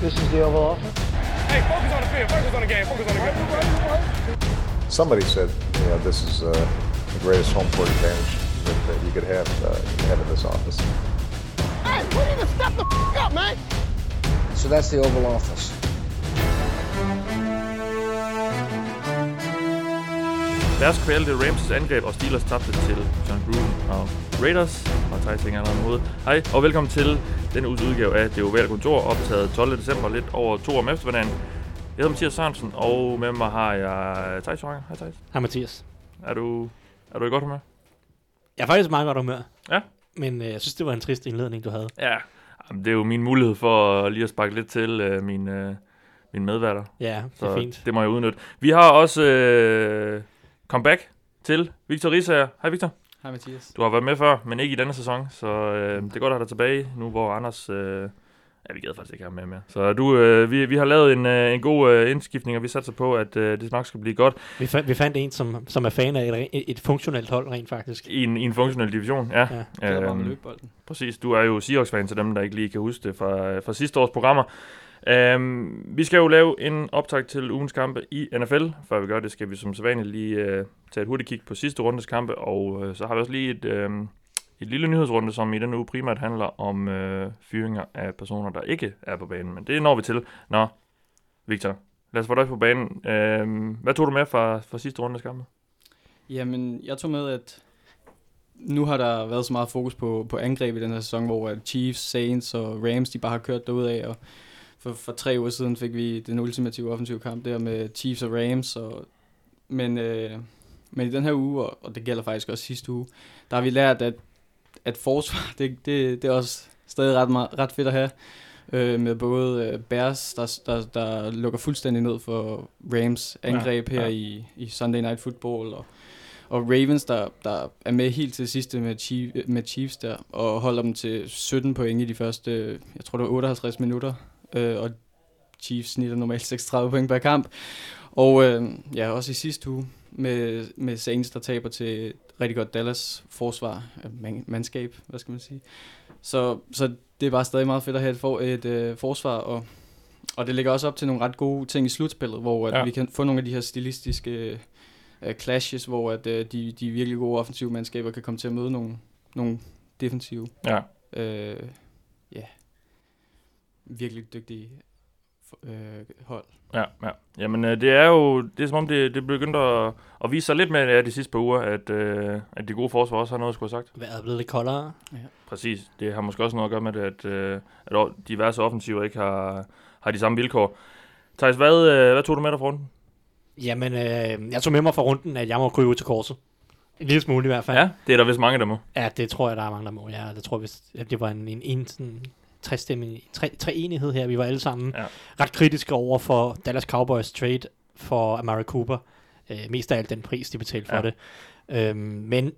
This is the Oval Office. Hey, focus on the field. Focus on the game. Focus on the game. Somebody said, you know, this is uh, the greatest home court advantage that, that you could have, uh, you could have in this office. Hey, we need to step the f- up, man. So that's the Oval Office. Bears kvalte Rams' angreb, og Steelers tabte til John Gruden og Raiders. Og Thijs hænger allerede med Hej, og velkommen til denne uges udgave af Det Ovale Kontor, optaget 12. december, lidt over to om eftermiddagen. Jeg hedder Mathias Sørensen, og med mig har jeg Thijs Joranger. Hej Thijs. Hej Mathias. Er du, er du i godt humør? Jeg er faktisk meget godt humør. Ja. Men øh, jeg synes, det var en trist indledning, du havde. Ja, Jamen, det er jo min mulighed for lige at sparke lidt til øh, min, øh, min medværter. Ja, det Så er fint. det må jeg udnytte. Vi har også øh, comeback til Victor Risager. Hej Victor. Hej Mathias. Du har været med før, men ikke i denne sæson, så øh, det er godt at have dig tilbage, nu hvor Anders... Øh, ja, vi gad faktisk ikke have med mere. Så du, øh, vi, vi har lavet en, øh, en god øh, indskiftning, og vi satser på, at øh, det nok skal blive godt Vi, fandt, vi fandt en, som, som er fan af et, et, funktionelt hold rent faktisk. i en, i en funktionel division. Ja, Ja. Mig med Øhm, løbebolden. præcis. Du er jo Seahawks-fan til dem, der ikke lige kan huske det fra, fra sidste års programmer. Um, vi skal jo lave en optag til ugens kampe i NFL. Før vi gør det, skal vi som sædvanligt lige uh, tage et hurtigt kig på sidste rundes kampe, og uh, så har vi også lige et, uh, et lille nyhedsrunde, som i denne uge primært handler om uh, fyringer af personer, der ikke er på banen. Men det når vi til. Nå, Victor, lad os få dig på banen. Uh, hvad tog du med fra, fra sidste rundes kampe? Jamen, jeg tog med, at nu har der været så meget fokus på, på angreb i den her sæson, hvor Chiefs, Saints og Rams, de bare har kørt derudad, og for, for tre uger siden fik vi den ultimative offensive kamp der med Chiefs og Rams, og, men, øh, men i den her uge, og, og det gælder faktisk også sidste uge, der har vi lært, at, at forsvar, det, det, det er også stadig ret, meget, ret fedt at have, øh, med både øh, Bears, der, der, der lukker fuldstændig ned for Rams angreb Ja, her ja. i, i Sunday Night Football, og og Ravens, der, der er med helt til sidste med, Chief, med Chiefs der, og holder dem til 17 point i de første, jeg tror det var 58 minutter, øh, og Chiefs snitter normalt 36 point per kamp. Og øh, ja, også i sidste uge med, med Saints, der taber til rigtig godt Dallas forsvar, øh, man, mandskab, hvad skal man sige. Så, så det er bare stadig meget fedt at have et, for, et øh, forsvar, og, og det ligger også op til nogle ret gode ting i slutspillet, hvor at Ja. vi kan få nogle af de her stilistiske øh, clashes, hvor at, øh, de, de virkelig gode offensive mandskaber kan komme til at møde nogle, nogle defensive, Ja, øh, ja, virkelig dygtige øh, hold. Ja, ja. Jamen, øh, det er jo, det er som om, det, det begyndte at, at vise sig lidt med ja, de sidste par uger, at, øh, at de gode forsvar også har noget at skulle have sagt. Hvad er blevet lidt koldere? Præcis. Det har måske også noget at gøre med det, at, øh, at diverse offensiver ikke har, har de samme vilkår. Thijs, hvad, øh, hvad tog du med dig fra runden? Jamen, øh, jeg tog med mig fra runden, at jeg må krybe ud til korset. En lille smule i hvert fald. Ja, det er der vist mange, der må. Ja, det tror jeg, der er mange, der må. Ja, det tror jeg, det var en, en, en sådan, tre, tre, tre enighed her. Vi var alle sammen ja. ret kritiske over for Dallas Cowboys trade for Amari Cooper. Øh, mest af alt den pris, de betalte for Ja. det. Øhm, men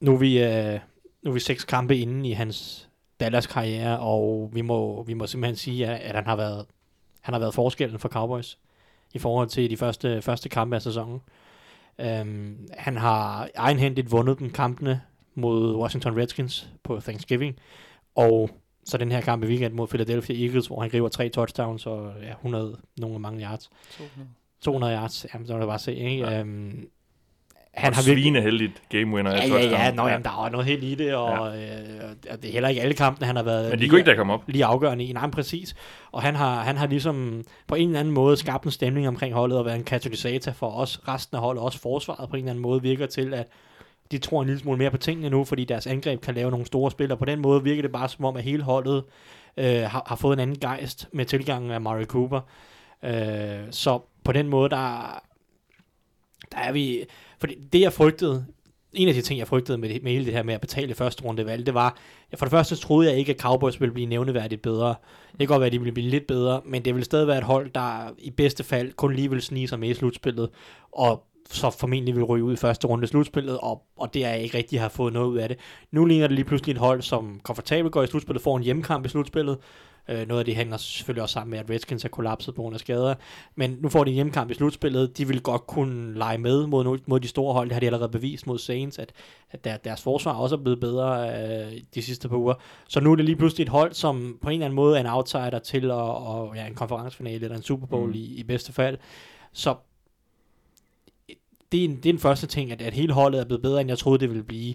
nu er, vi, øh, nu er vi seks kampe inde i hans Dallas karriere, og vi må, vi må simpelthen sige, at at han har været, han har været forskellen for Cowboys i forhold til de første, første kampe af sæsonen. Øhm, han har egenhændigt vundet den kampene mod Washington Redskins på Thanksgiving, og så den her kamp i weekend mod Philadelphia Eagles, hvor han griber tre touchdowns og ja, 100 nogle mange yards. 200 yards, jamen, så må du bare se, ikke? Ja. Ja. Øhm, Han han har virkelig... heldigt game winner. af Ja, ja, ja, nå, jamen, der er noget helt i det, og, ja. øh, og det er heller ikke alle kampene, han har været Men de lige- kunne ikke da komme op. lige afgørende i. Nej, præcis. Og han har, han har ligesom på en eller anden måde skabt en stemning omkring holdet og været en katalysator for os resten af holdet, også forsvaret på en eller anden måde virker til, at de tror en lille smule mere på tingene nu, fordi deres angreb kan lave nogle store spil, og på den måde virker det bare som om, at hele holdet øh, har, har fået en anden gejst med tilgangen af Mario Cooper. Øh, så på den måde, der, der er vi... Fordi det, jeg frygtede, en af de ting, jeg frygtede med, med hele det her med at betale første runde valg, det var, jeg for det første troede jeg ikke, at Cowboys ville blive nævneværdigt bedre. Det kan godt være, at de ville blive lidt bedre, men det ville stadig være et hold, der i bedste fald kun lige ville snige sig med i slutspillet, og så formentlig vil ryge ud i første runde i slutspillet, og, og det er jeg ikke rigtig har fået noget ud af det. Nu ligner det lige pludselig et hold, som komfortabelt går i slutspillet, får en hjemmekamp i slutspillet, Øh, noget af det hænger selvfølgelig også sammen med, at Redskins er kollapset på grund af skader. Men nu får de en hjemmekamp i slutspillet. De vil godt kunne lege med mod, mod de store hold. Det har de allerede bevist mod Saints, at, at der, deres forsvar også er blevet bedre øh, de sidste par uger. Så nu er det lige pludselig et hold, som på en eller anden måde er en outsider til at, og, ja, en konferencefinale eller en Super Bowl mm. i, i bedste fald. Så det er, en, det er den første ting, at, at hele holdet er blevet bedre, end jeg troede, det ville blive.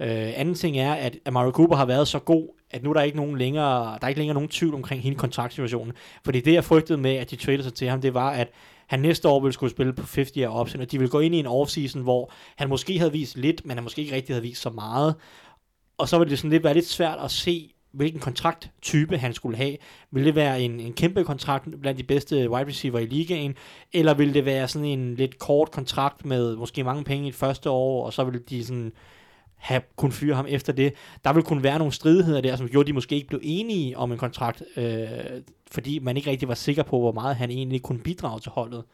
Øh, anden ting er, at Amari Cooper har været så god, at nu er der ikke nogen længere, der er ikke længere nogen tvivl omkring hele kontraktsituationen. Fordi det, jeg frygtede med, at de tradede sig til ham, det var, at han næste år ville skulle spille på 50-year option, og de ville gå ind i en offseason, hvor han måske havde vist lidt, men han måske ikke rigtig havde vist så meget. Og så ville det sådan lidt være lidt svært at se, hvilken kontrakttype han skulle have. Vil det være en, en kæmpe kontrakt blandt de bedste wide receiver i ligaen, eller vil det være sådan en lidt kort kontrakt med måske mange penge i et første år, og så vil de sådan have kun fyre ham efter det. Der vil kunne være nogle stridigheder der, som gjorde, at de måske ikke blev enige om en kontrakt, øh, fordi man ikke rigtig var sikker på, hvor meget han egentlig kunne bidrage til holdet.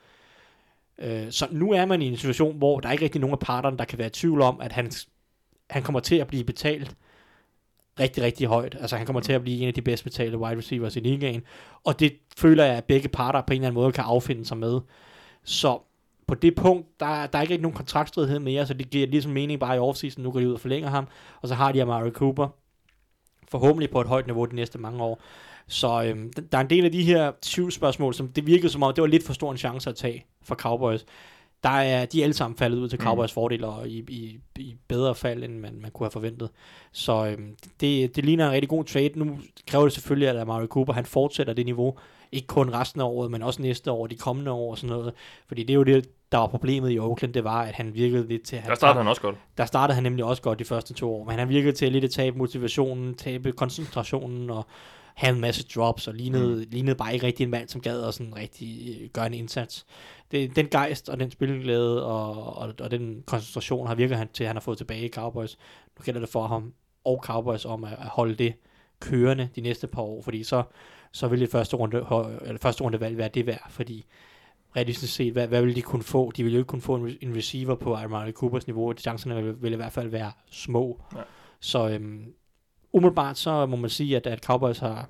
Øh, så nu er man i en situation, hvor der er ikke rigtig nogen af parterne, der kan være i tvivl om, at han, han kommer til at blive betalt rigtig, rigtig højt. Altså han kommer til at blive en af de bedst betalte wide receivers i ligaen, og det føler jeg, at begge parter på en eller anden måde kan affinde sig med. Så på det punkt, der, der er ikke rigtig nogen kontraktstridighed mere, så det giver ligesom mening bare i offseason, nu går de ud og forlænger ham, og så har de Amari Cooper, forhåbentlig på et højt niveau de næste mange år. Så øhm, der er en del af de her tvivlsspørgsmål, som det virkede som om, det var lidt for stor en chance at tage for Cowboys. Der er de er alle sammen faldet ud til mm. Cowboys mm. fordel, og i, i, i bedre fald, end man, man kunne have forventet. Så øhm, det, det ligner en rigtig god trade. Nu kræver det selvfølgelig, at Amari Cooper han fortsætter det niveau, ikke kun resten af året, men også næste år, de kommende år og sådan noget. Fordi det er jo det, der var problemet i Oakland, det var, at han virkede lidt til... At der startede han også godt. Der startede han nemlig også godt de første to år, men han virkede til at lidt at tabe motivationen, tabe koncentrationen og have en masse drops, og lignede, mm. lignede bare ikke rigtig en mand, som gad at sådan rigtig øh, gøre en indsats. Det, den gejst og den spilglæde og, og, og den koncentration har virket han til, at han har fået tilbage i Cowboys. Nu gælder det for ham og Cowboys om at, at holde det kørende de næste par år, fordi så, så vil det første runde, eller første runde valg være det værd, fordi realistisk set, hvad, hvad vil de kunne få? De vil jo ikke kunne få en, en receiver på Amari Coopers niveau, og chancerne vil, vil i hvert fald være små. Ja. Så øhm, umiddelbart så må man sige, at, at Cowboys har,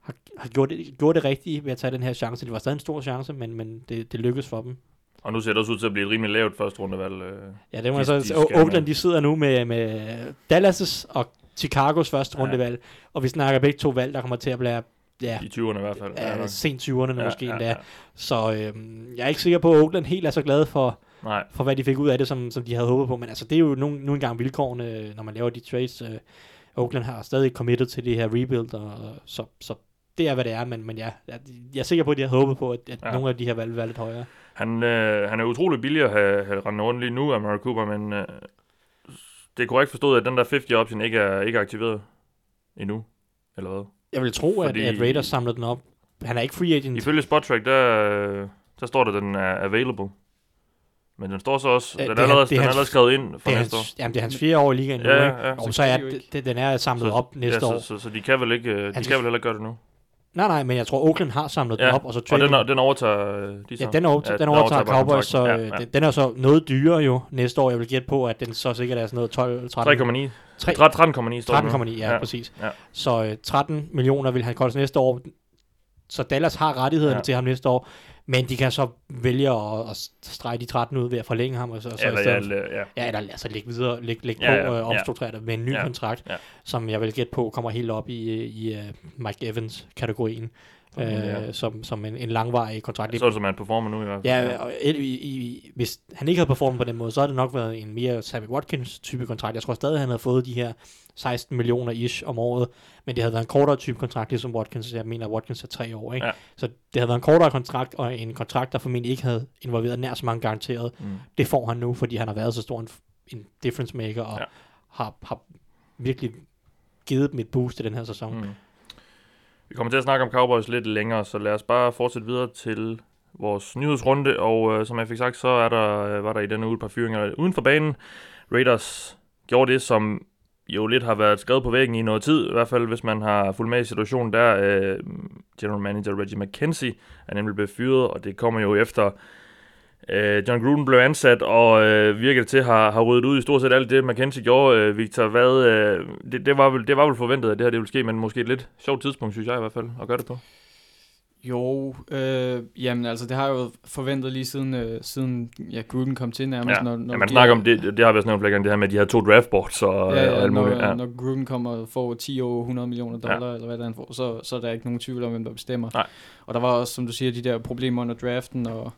har, har gjort, det, gjort det rigtige ved at tage den her chance. Det var stadig en stor chance, men, men det, det lykkedes for dem. Og nu ser det også ud til at blive et rimelig lavt første rundevalg. Øh, ja, det må de, så, de Oakland, de sidder nu med, med Dallas' og Chicagos første ja. rundevalg, og vi snakker begge to valg, der kommer til at blive ja, i 20'erne i hvert fald. Ja, ja sent 20'erne ja, måske ja, endda. Ja. Så øhm, jeg er ikke sikker på, at Oakland helt er så glad for, Nej. for hvad de fik ud af det, som, som de havde håbet på. Men altså, det er jo nu, nu engang vilkårene, når man laver de trades. Øh, Oakland har stadig committed til det her rebuild, og, så, så det er, hvad det er, men, men ja, jeg, jeg er sikker på, at de har håbet på, at, at ja. nogle af de her valg være lidt højere. Han, øh, han er utrolig billig at have, have rendt rundt lige nu af Mark Cooper, men øh, det er korrekt forstået, at den der 50 option ikke er, ikke er aktiveret endnu, eller hvad? Jeg vil tro, Fordi, at, at Raiders samlede den op. Han er ikke free agent. Ifølge Spottrack, der, der står der, at den er available. Men den står så også, den, er allerede, det er den er allerede skrevet ind for næste år. Jamen, det er hans fire år i ligaen nu, ja, ja, ja. Og så er det, den er samlet så, op næste ja, år. Så, så, så, de kan vel ikke, de kan vel heller gøre det nu? Nej, nej, men jeg tror, Oakland har samlet ja, den op, og så og den, den overtager de så. Ja, den, overtager, ja, den overtager, overtager Cowboys, så ja, ja. Den, den er så noget dyrere jo næste år. Jeg vil gætte på, at den så sikkert er sådan noget 12, 13... 3,9. 13,9 står 13,9, ja, ja, præcis. Ja. Så øh, 13 millioner vil han koste næste år. Så Dallas har rettighederne ja. til ham næste år. Men de kan så vælge at, at strege de 13 ud ved at forlænge ham. Og så, så eller, stedet, ja, ja. ja, eller altså lægge videre, lægge, lægge ja, på og ja, opstrukturere det med en ny ja, kontrakt, ja. som jeg vil gætte på kommer helt op i, i uh, Mike Evans-kategorien øh, som, som en, en langvarig kontrakt. Så er det som han performer nu i hvert fald. Ja, og i, i, hvis han ikke havde performet på den måde, så har det nok været en mere Sammy Watkins type kontrakt. Jeg tror stadig, han havde fået de her 16 millioner ish om året, men det havde været en kortere type kontrakt, ligesom Watkins. Jeg mener, at Watkins er tre år. Ikke? Ja. Så det havde været en kortere kontrakt, og en kontrakt, der formentlig ikke havde involveret nær så mange garanteret. Mm. Det får han nu, fordi han har været så stor en, en difference maker, og ja. har, har virkelig givet dem et boost i den her sæson. Mm. Vi kommer til at snakke om Cowboys lidt længere, så lad os bare fortsætte videre til vores nyhedsrunde, og øh, som jeg fik sagt, så er der, øh, var der i denne uge et par fyringer uden for banen. Raiders gjorde det, som jo lidt har været skrevet på væggen i noget tid, i hvert fald hvis man har fulgt med i situationen der. Øh, General Manager Reggie McKenzie er nemlig blevet fyret, og det kommer jo efter Øh, John Gruden blev ansat, og øh, virkede til at have, have ryddet ud i stort set alt det, McKenzie gjorde. Øh, Victor, hvad, øh, det, det, var vel, det var vel forventet, at det her det ville ske, men måske et lidt sjovt tidspunkt, synes jeg i hvert fald, at gøre det på. Jo, øh, jamen altså, det har jeg jo forventet lige siden, øh, siden ja, Gruden kom til nærmest. Ja, når, når ja man de snakker om det, det har vi også nævnt flere gange, det her med de her to draftboards og, Ja, og ja, alt når, muligt. Ja. når Gruden kommer og får 10 år 100 millioner dollar, ja. eller hvad der han får, så, så er der ikke nogen tvivl om, hvem der bestemmer. Nej. Og der var også, som du siger, de der problemer under draften, og,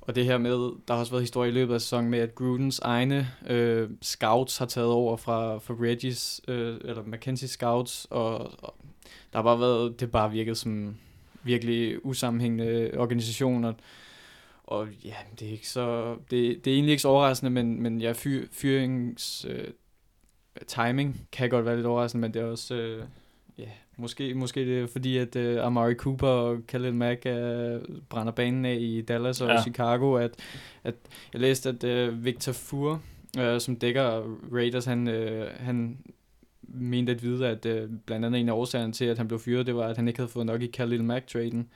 og det her med, der har også været historie i løbet af sæsonen med, at Grudens egne øh, scouts har taget over fra, fra Reggies, øh, eller McKenzie scouts, og, og der har bare været, det har bare virket som virkelig usammenhængende organisationer. Og ja, det er ikke så, det, det er egentlig ikke så overraskende, men, men ja, fyr, fyrings øh, timing kan godt være lidt overraskende, men det er også, øh, ja, måske, måske det er fordi, at øh, Amari Cooper og Khalil Mack øh, brænder banen af i Dallas og Ja. ja. Chicago, at, at jeg læste, at øh, Victor Fur, øh, som dækker Raiders, han, øh, han mente at vide, at øh, blandt andet en af årsagerne til, at han blev fyret, det var, at han ikke havde fået nok i Khalil Mack-traden.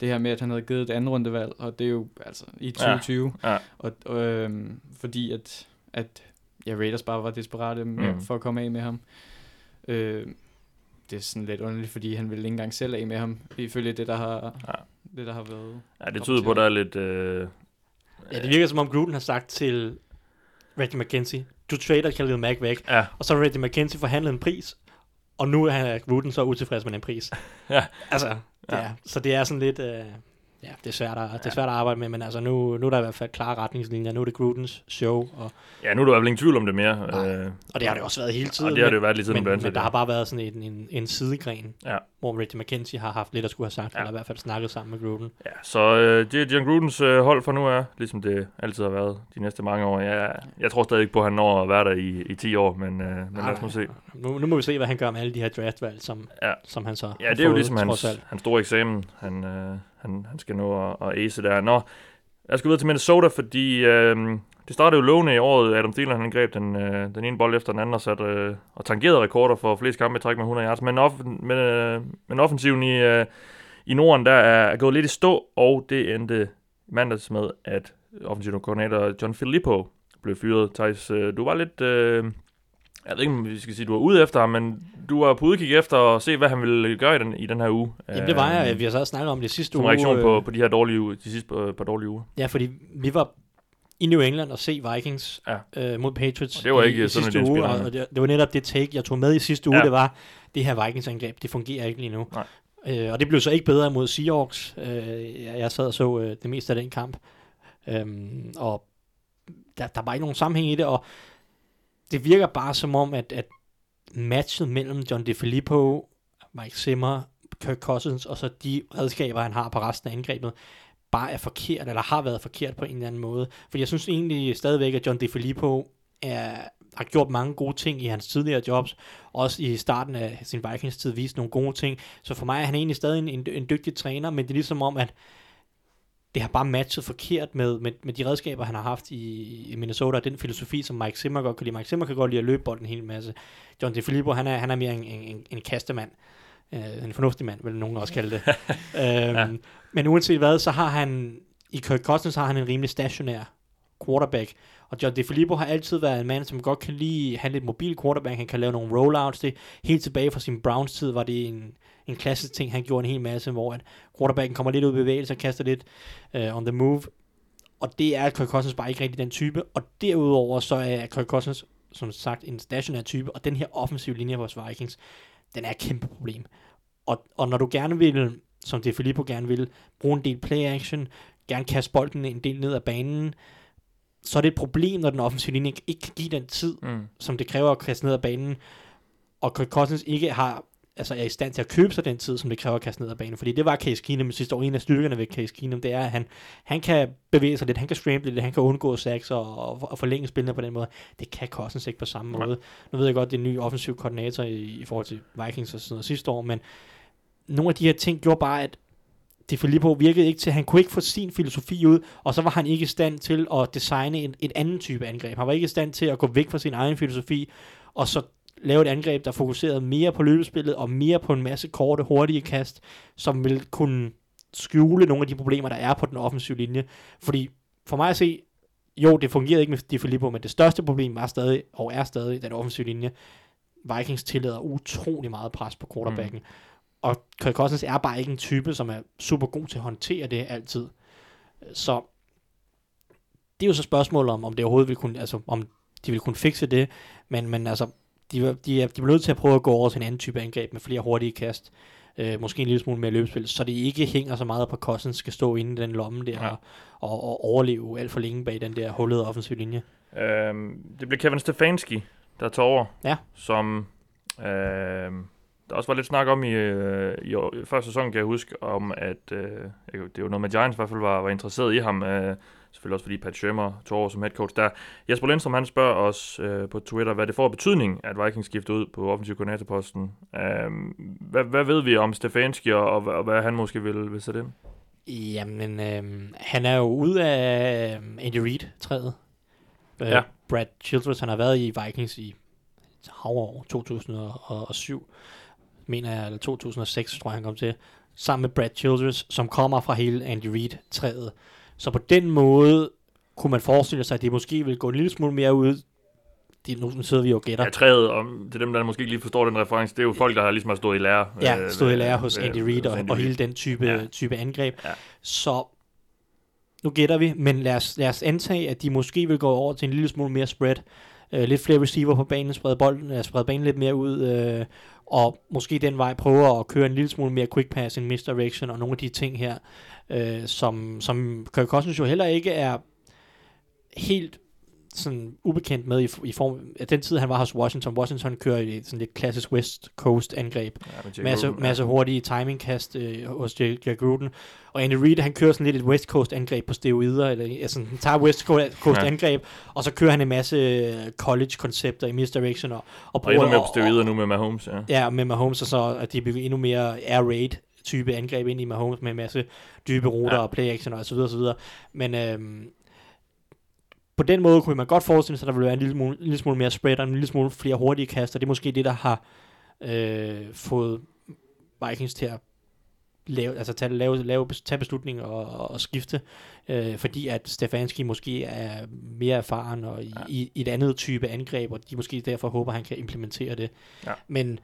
Det her med, at han havde givet et andet rundevalg, og det er jo altså i 2020. Ja. Og, og øhm, fordi at, at ja, Raiders bare var desperate Mm. mm. for at komme af med ham. Øh, det er sådan lidt underligt, fordi han ville ikke engang selv af med ham, ifølge det, der har, Ja. det, der har været. ja, det tyder på, at der er lidt... Øh, Ja, det virker som om Gruden har sagt til Reggie McKenzie, du trader Khalil Mack væk, ja, og så har Reggie McKenzie forhandlet en pris, og nu er Gruden så utilfreds med den pris. Ja. Altså, Ja. ja. så det er sådan lidt, øh, ja, det er, svært at, det er svært at arbejde med, men altså nu, nu er der i hvert fald klare retningslinjer, nu er det Grudens show, og, ja, nu er der i hvert fald ingen tvivl om det mere. Nej. Øh, og det har det også været hele tiden. og det har det jo men- været lige siden men, men ansat. der har bare været sådan en, en, en sidegren, Ja. hvor Reggie McKenzie har haft lidt at skulle have sagt, Ja. eller i hvert fald snakket sammen med Gruden. Ja, så øh, det er John Grudens øh, hold for nu er, ligesom det altid har været de næste mange år. Jeg, jeg tror stadig ikke på, at han når at være der i, i 10 år, men, øh, men lad os nu se. Nu, nu må vi se, hvad han gør med alle de her draftvalg, som, Ja. som han så Ja, det er jo ligesom hans, hans store eksamen, han, øh, han, han skal nå at, at ace der. Nå, jeg skal videre til Minnesota, fordi øh, det startede jo lovende i året. Adam Thielen han greb den, øh, den ene bold efter den anden og, sat, øh, og tangerede rekorder for flest kampe i træk med 100 yards. Men, off, men, øh, men offensiven i, øh, i Norden, der er, er gået lidt i stå, og det endte mandags med, at offensiv koordinator John Filippo blev fyret. Thijs, øh, du var lidt... Øh, jeg ved ikke, om vi skal sige, du var ude efter ham, men du var på udkig efter at se, hvad han ville gøre i den, i den her uge. Jamen det var jeg. Øh, Vi har så snakket om det sidste Som uge. reaktion øh, på, på de her dårlige uger, de sidste par, par dårlige uger. Ja, fordi vi var i New England og se Vikings Ja. øh, mod Patriots Og det var i, ikke i sådan sidste uge, og det, det var netop det take, jeg tog med i sidste uge, ja. det var, det her Vikings-angreb, det fungerer ikke lige nu. Nej. Øh, og det blev så ikke bedre mod Seahawks. Øh, jeg, jeg sad og så øh, det meste af den kamp, øhm, og der, der var ikke nogen sammenhæng i det, og det virker bare som om, at, at matchet mellem John DeFilippo, Mike Zimmer, Kirk Cousins, og så de redskaber, han har på resten af angrebet, bare er forkert, eller har været forkert på en eller anden måde. For jeg synes egentlig stadigvæk, at John DeFilippo er, har gjort mange gode ting i hans tidligere jobs, også i starten af sin Vikings-tid vist nogle gode ting. Så for mig er han egentlig stadig en, en, en dygtig træner, men det er ligesom om, at det har bare matchet forkert med, med, med de redskaber, han har haft i, i Minnesota, og den filosofi, som Mike Zimmer godt kan lide. Mike Zimmer kan godt lide at løbe bolden en hel masse. John DeFilippo, han er, han er mere en, en, en, kastemand. Uh, en fornuftig mand, vil nogen også kalde det. øhm, ja. Men uanset hvad, så har han, i Kirk Cousins har han en rimelig stationær quarterback. Og John DeFilippo har altid været en mand, som godt kan lide have lidt mobil quarterback. Han kan lave nogle rollouts. Det helt tilbage fra sin Browns tid var det en, en klassisk ting, han gjorde en hel masse, hvor at quarterbacken kommer lidt ud i bevægelse og kaster lidt uh, on the move. Og det er Kirk Cousins bare ikke rigtig den type. Og derudover så er Kirk Cousins, som sagt, en stationær type. Og den her offensive linje hos Vikings, den er et kæmpe problem. Og, og når du gerne vil, som det Filippo gerne vil, bruge en del play action, gerne kaste bolden en del ned ad banen, så er det et problem, når den offensive linje ikke- ikke kan give den tid, Mm. som det kræver at kaste ned ad banen, og Kirk Cousins ikke har, altså er i stand til at købe sig den tid, som det kræver at kaste ned ad banen. Fordi det var Case Keenum sidste år. En af styrkerne ved Case Keenum, det er, at han, han kan bevæge sig lidt, han kan scramble lidt, han kan undgå sacks og, og, og forlænge spillene på den måde. Det kan Cousins ikke på samme måde. Nu ved jeg godt, det er en ny offensiv koordinator i, i forhold til Vikings og sådan noget sidste år, men nogle af de her ting gjorde bare, at det Filippo virkede ikke til, han kunne ikke få sin filosofi ud, og så var han ikke i stand til at designe en, et andet type angreb. Han var ikke i stand til at gå væk fra sin egen filosofi, og så lave et angreb, der fokuserede mere på løbespillet, og mere på en masse korte, hurtige kast, som ville kunne skjule nogle af de problemer, der er på den offensive linje. Fordi for mig at se, jo, det fungerede ikke med Di Filippo, men det største problem var stadig, og er stadig, den offensive linje. Vikings tillader utrolig meget pres på quarterbacken. Mm. Og Kirk Cousins er bare ikke en type, som er super god til at håndtere det altid. Så det er jo så spørgsmålet om, om det overhovedet vil kunne, altså om de vil kunne fikse det, men, men altså, de, de, er, de bliver nødt til at prøve at gå over til en anden type angreb med flere hurtige kast. Øh, måske en lille smule mere løbespil, så det ikke hænger så meget på at Cousins skal stå inde i den lomme der ja. og, og, og overleve alt for længe bag den der hullede offensiv linje. Øhm, det blev Kevin Stefanski, der tog over, Ja. som øh, der også var lidt snak om i, øh, i, i første sæson, kan jeg huske, om at øh, det var noget med Giants i hvert fald var, var interesseret i ham. Øh, selvfølgelig også fordi Pat Shermer tog over som head coach der. Jesper Lindstrøm, han spørger os øh, på Twitter, hvad det får betydning, at Vikings skifter ud på offensiv koordinatorposten. Øh, hvad, hvad ved vi om Stefanski, og, og, og hvad han måske vil, vil sætte ind? Jamen, øh, han er jo ude af øh, Andy Reid-træet. Øh, Ja. Brad Childress, han har været i Vikings i havår 2007, mener jeg, eller 2006, tror jeg, han kom til, sammen med Brad Childress, som kommer fra hele Andy Reid-træet. Så på den måde kunne man forestille sig, at det måske vil gå en lille smule mere ud. Det, nu sidder vi jo og gætter. Ja, træet, om, til dem, der måske ikke lige forstår den reference, det er jo folk, der har ligesom har stået i lære. Ja, øh, stod i lære hos ved- Andy Reid og, Andy og hele den type, Ja. type angreb. Ja. Så nu gætter vi, men lad os, lad os antage, at de måske vil gå over til en lille smule mere spread. Uh, lidt flere receiver på banen, sprede, bolden, uh, sprede banen lidt mere ud, uh, og måske den vej prøver at køre en lille smule mere quick pass, en misdirection og nogle af de ting her, uh, som, som Kirk Cousins jo heller ikke er helt sådan ubekendt med i, i form af den tid, han var hos Washington. Washington kører i sådan lidt klassisk West Coast angreb. Ja, Masse, Gruden, masse hurtige timingkast øh, hos Jack, Gruden. Og Andy Reid, han kører sådan lidt et West Coast angreb på steroider, eller altså, han tager West Coast Ja. angreb, og så kører han en masse øh, college-koncepter i misdirection, og, og Og endnu mere på steroider nu med Mahomes, ja. Ja, med Mahomes, og så at de bygger endnu mere air raid type angreb ind i Mahomes med en masse dybe ruter Ja. og play action og så videre, så videre. Men øhm, på den måde kunne man godt forestille sig, at der ville være en lille smule, en lille smule mere spread og en lille smule flere hurtige kaster. Det er måske det, der har øh, fået Vikings til at lave, altså tage, lave, lave, tage beslutninger og, og skifte, øh, fordi at Stefanski måske er mere erfaren og i, Ja. ja. i, i et andet type angreb, og de måske derfor håber, at han kan implementere det. Ja. Men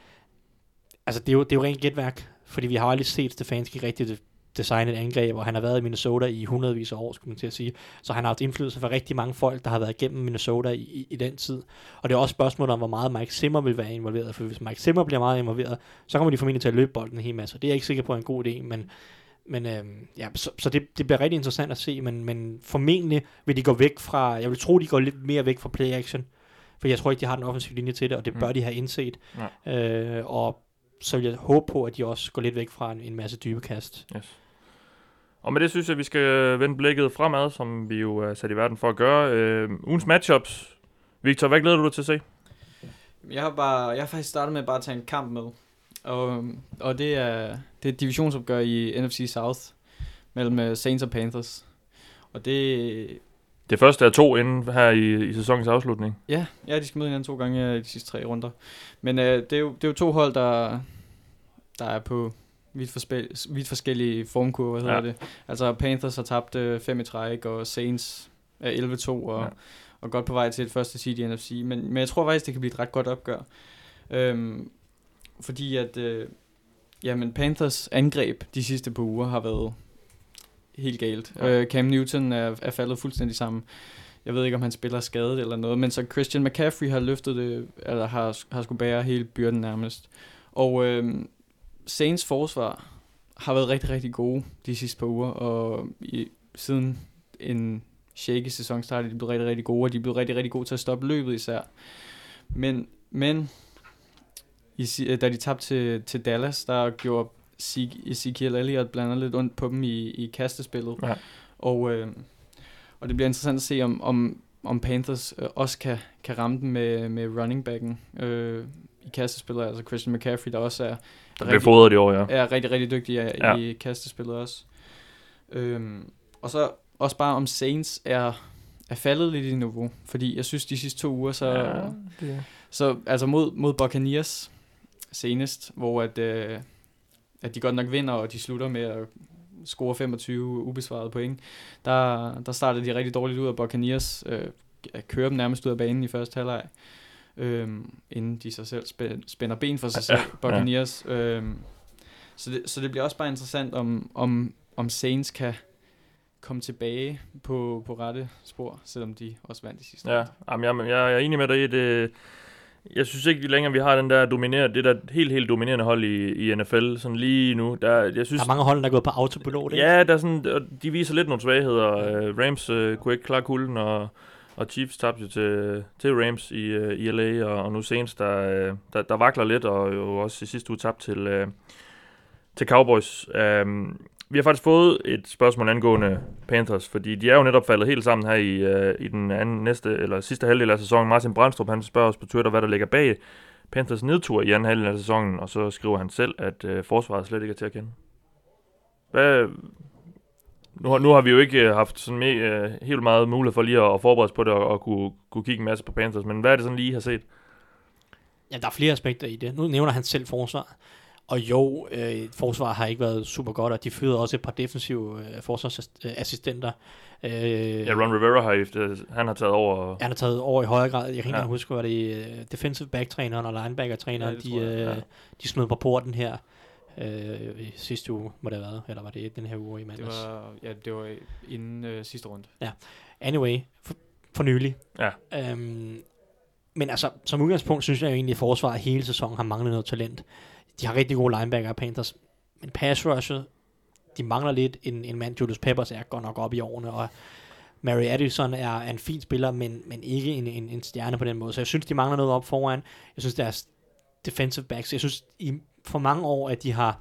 altså, det er, jo, det er jo rent gætværk, fordi vi har aldrig set Stefanski rigtig designe et angreb, og han har været i Minnesota i hundredvis af år, skulle man til at sige. Så han har haft indflydelse fra rigtig mange folk, der har været igennem Minnesota i, i, i den tid. Og det er også spørgsmålet om, hvor meget Mike Zimmer vil være involveret, for hvis Mike Zimmer bliver meget involveret, så kommer de formentlig til at løbe bolden en hel masse. Det er jeg ikke sikker på er en god idé, men, men øhm, ja, så, så det, det bliver rigtig interessant at se, men, men formentlig vil de gå væk fra, jeg vil tro, de går lidt mere væk fra play action, for jeg tror ikke, de har den offensive linje til det, og det Mm. bør de have indset. Øh, og så vil jeg håbe på, at de også går lidt væk fra en, en masse dybe kast. Yes. Og med det synes jeg, vi skal vende blikket fremad, som vi jo er sat i verden for at gøre. Øh, ugens matchups. Victor, hvad glæder du dig til at se? Jeg har, bare, jeg har faktisk startet med bare at tage en kamp med. Og, og det, er, det er et divisionsopgør i NFC South mellem øh, Saints og Panthers. Og det... Det første er to inden her i, i sæsonens afslutning. Ja, ja, de skal møde hinanden to gange i de sidste tre runder. Men øh, det, er jo, det er jo to hold, der, der er på vidt, forspil, vidt forskellige formkurver, hedder Ja. det. Altså Panthers har tabt øh, fem i træk, og Saints er 11-2, og, Ja. og godt på vej til et første seed i NFC. Men, men jeg tror faktisk, det kan blive et ret godt opgør. Øhm, fordi at øh, jamen Panthers angreb de sidste par uger har været helt galt. Ja. Øh, Cam Newton er, er faldet fuldstændig sammen. Jeg ved ikke, om han spiller skadet eller noget, men så Christian McCaffrey har løftet det, eller har, har skulle bære hele byrden nærmest. Og øh, Saints forsvar har været rigtig, rigtig gode de sidste par uger, og i, siden en shaky sæson startede, de blev rigtig, rigtig gode, og de blev rigtig, rigtig gode til at stoppe løbet især. Men, men i, si- da de tabte til, til Dallas, der gjorde Ezekiel Elliott blander lidt ondt på dem i, i kastespillet. Ja. Og, øh, og det bliver interessant at se, om, om, om Panthers øh, også kan, kan ramme dem med, med running backen øh, i kastespillet. Altså Christian McCaffrey, der også er, Der bliver fodret i år, ja. er rigtig, rigtig dygtig i, Ja. ja. i kastespillet også. Øhm, og så også bare om Saints er, er faldet lidt i niveau. Fordi jeg synes, de sidste to uger, så... Ja, Ja. Så altså mod, mod Buccaneers senest, hvor at, øh, at de godt nok vinder, og de slutter med at score 25 ubesvarede point. Der, der startede de rigtig dårligt ud af Buccaneers, øh, at køre dem nærmest ud af banen i første halvleg, øh, inden de sig selv spæ- spænder ben for sig selv, Buccaneers. Øh, så, det, så det bliver også bare interessant, om, om, om Saints kan komme tilbage på, på rette spor, selvom de også vandt i sidste Ja, runde. jamen, jeg, jeg, jeg er enig med dig i det. Jeg synes ikke længere, vi har den der dominerende, det der helt, helt dominerende hold i, i NFL, sådan lige nu. Der, jeg synes, Der er mange hold, der er gået på autopilot, ikke? Ja, der er sådan, og de viser lidt nogle svagheder. Uh, Rams uh, kunne ikke klare kulden, og, og Chiefs tabte jo til, til Rams i, uh, i LA, og, og nu senest, der, uh, der, der vakler lidt, og jo også i sidste uge tabt til, uh, til Cowboys. Um, vi har faktisk fået et spørgsmål angående Panthers, fordi de er jo netop faldet helt sammen her i, uh, i den anden næste, eller sidste halvdel af sæsonen. Martin Brandstrup, han spørger os på Twitter, hvad der ligger bag Panthers nedtur i anden halvdel af sæsonen, og så skriver han selv, at uh, forsvaret slet ikke er til at kende. Hvad, nu har, nu har vi jo ikke øh, haft sådan med, øh, helt meget mulighed for lige at, at forberede os på det og, og kunne, kunne kigge en masse på Panthers, men hvad er det sådan lige, I har set? Ja, der er flere aspekter i det. Nu nævner han selv forsvar. Og jo, øh, forsvaret har ikke været super godt, og de fyrede også et par defensive øh, forsvarsassistenter. Øh, Ja, Ron Rivera har efter, han har taget over. Han har taget over i højere grad. Jeg kan ikke Ja. engang huske, hvad det uh, defensive back-træneren og linebacker-træneren, Ja, de, jeg, øh, ja. de smed på porten her øh, i sidste uge, må det have været. Eller var det den her uge i Det mandags? var, ja, det var inden øh, sidste runde. Anyway, for, for nylig. Ja. Øhm, men altså, som udgangspunkt synes jeg jo egentlig, at forsvaret hele sæsonen har manglet noget talent. De har rigtig gode linebacker Panthers, men pass rushet, de mangler lidt. En, en mand, Julius Peppers, er godt nok op i årene, og Mary Addison er, er en fin spiller, men, men ikke en, en, en stjerne på den måde. Så jeg synes, de mangler noget op foran. Jeg synes, deres defensive backs, jeg synes i for mange år, at de har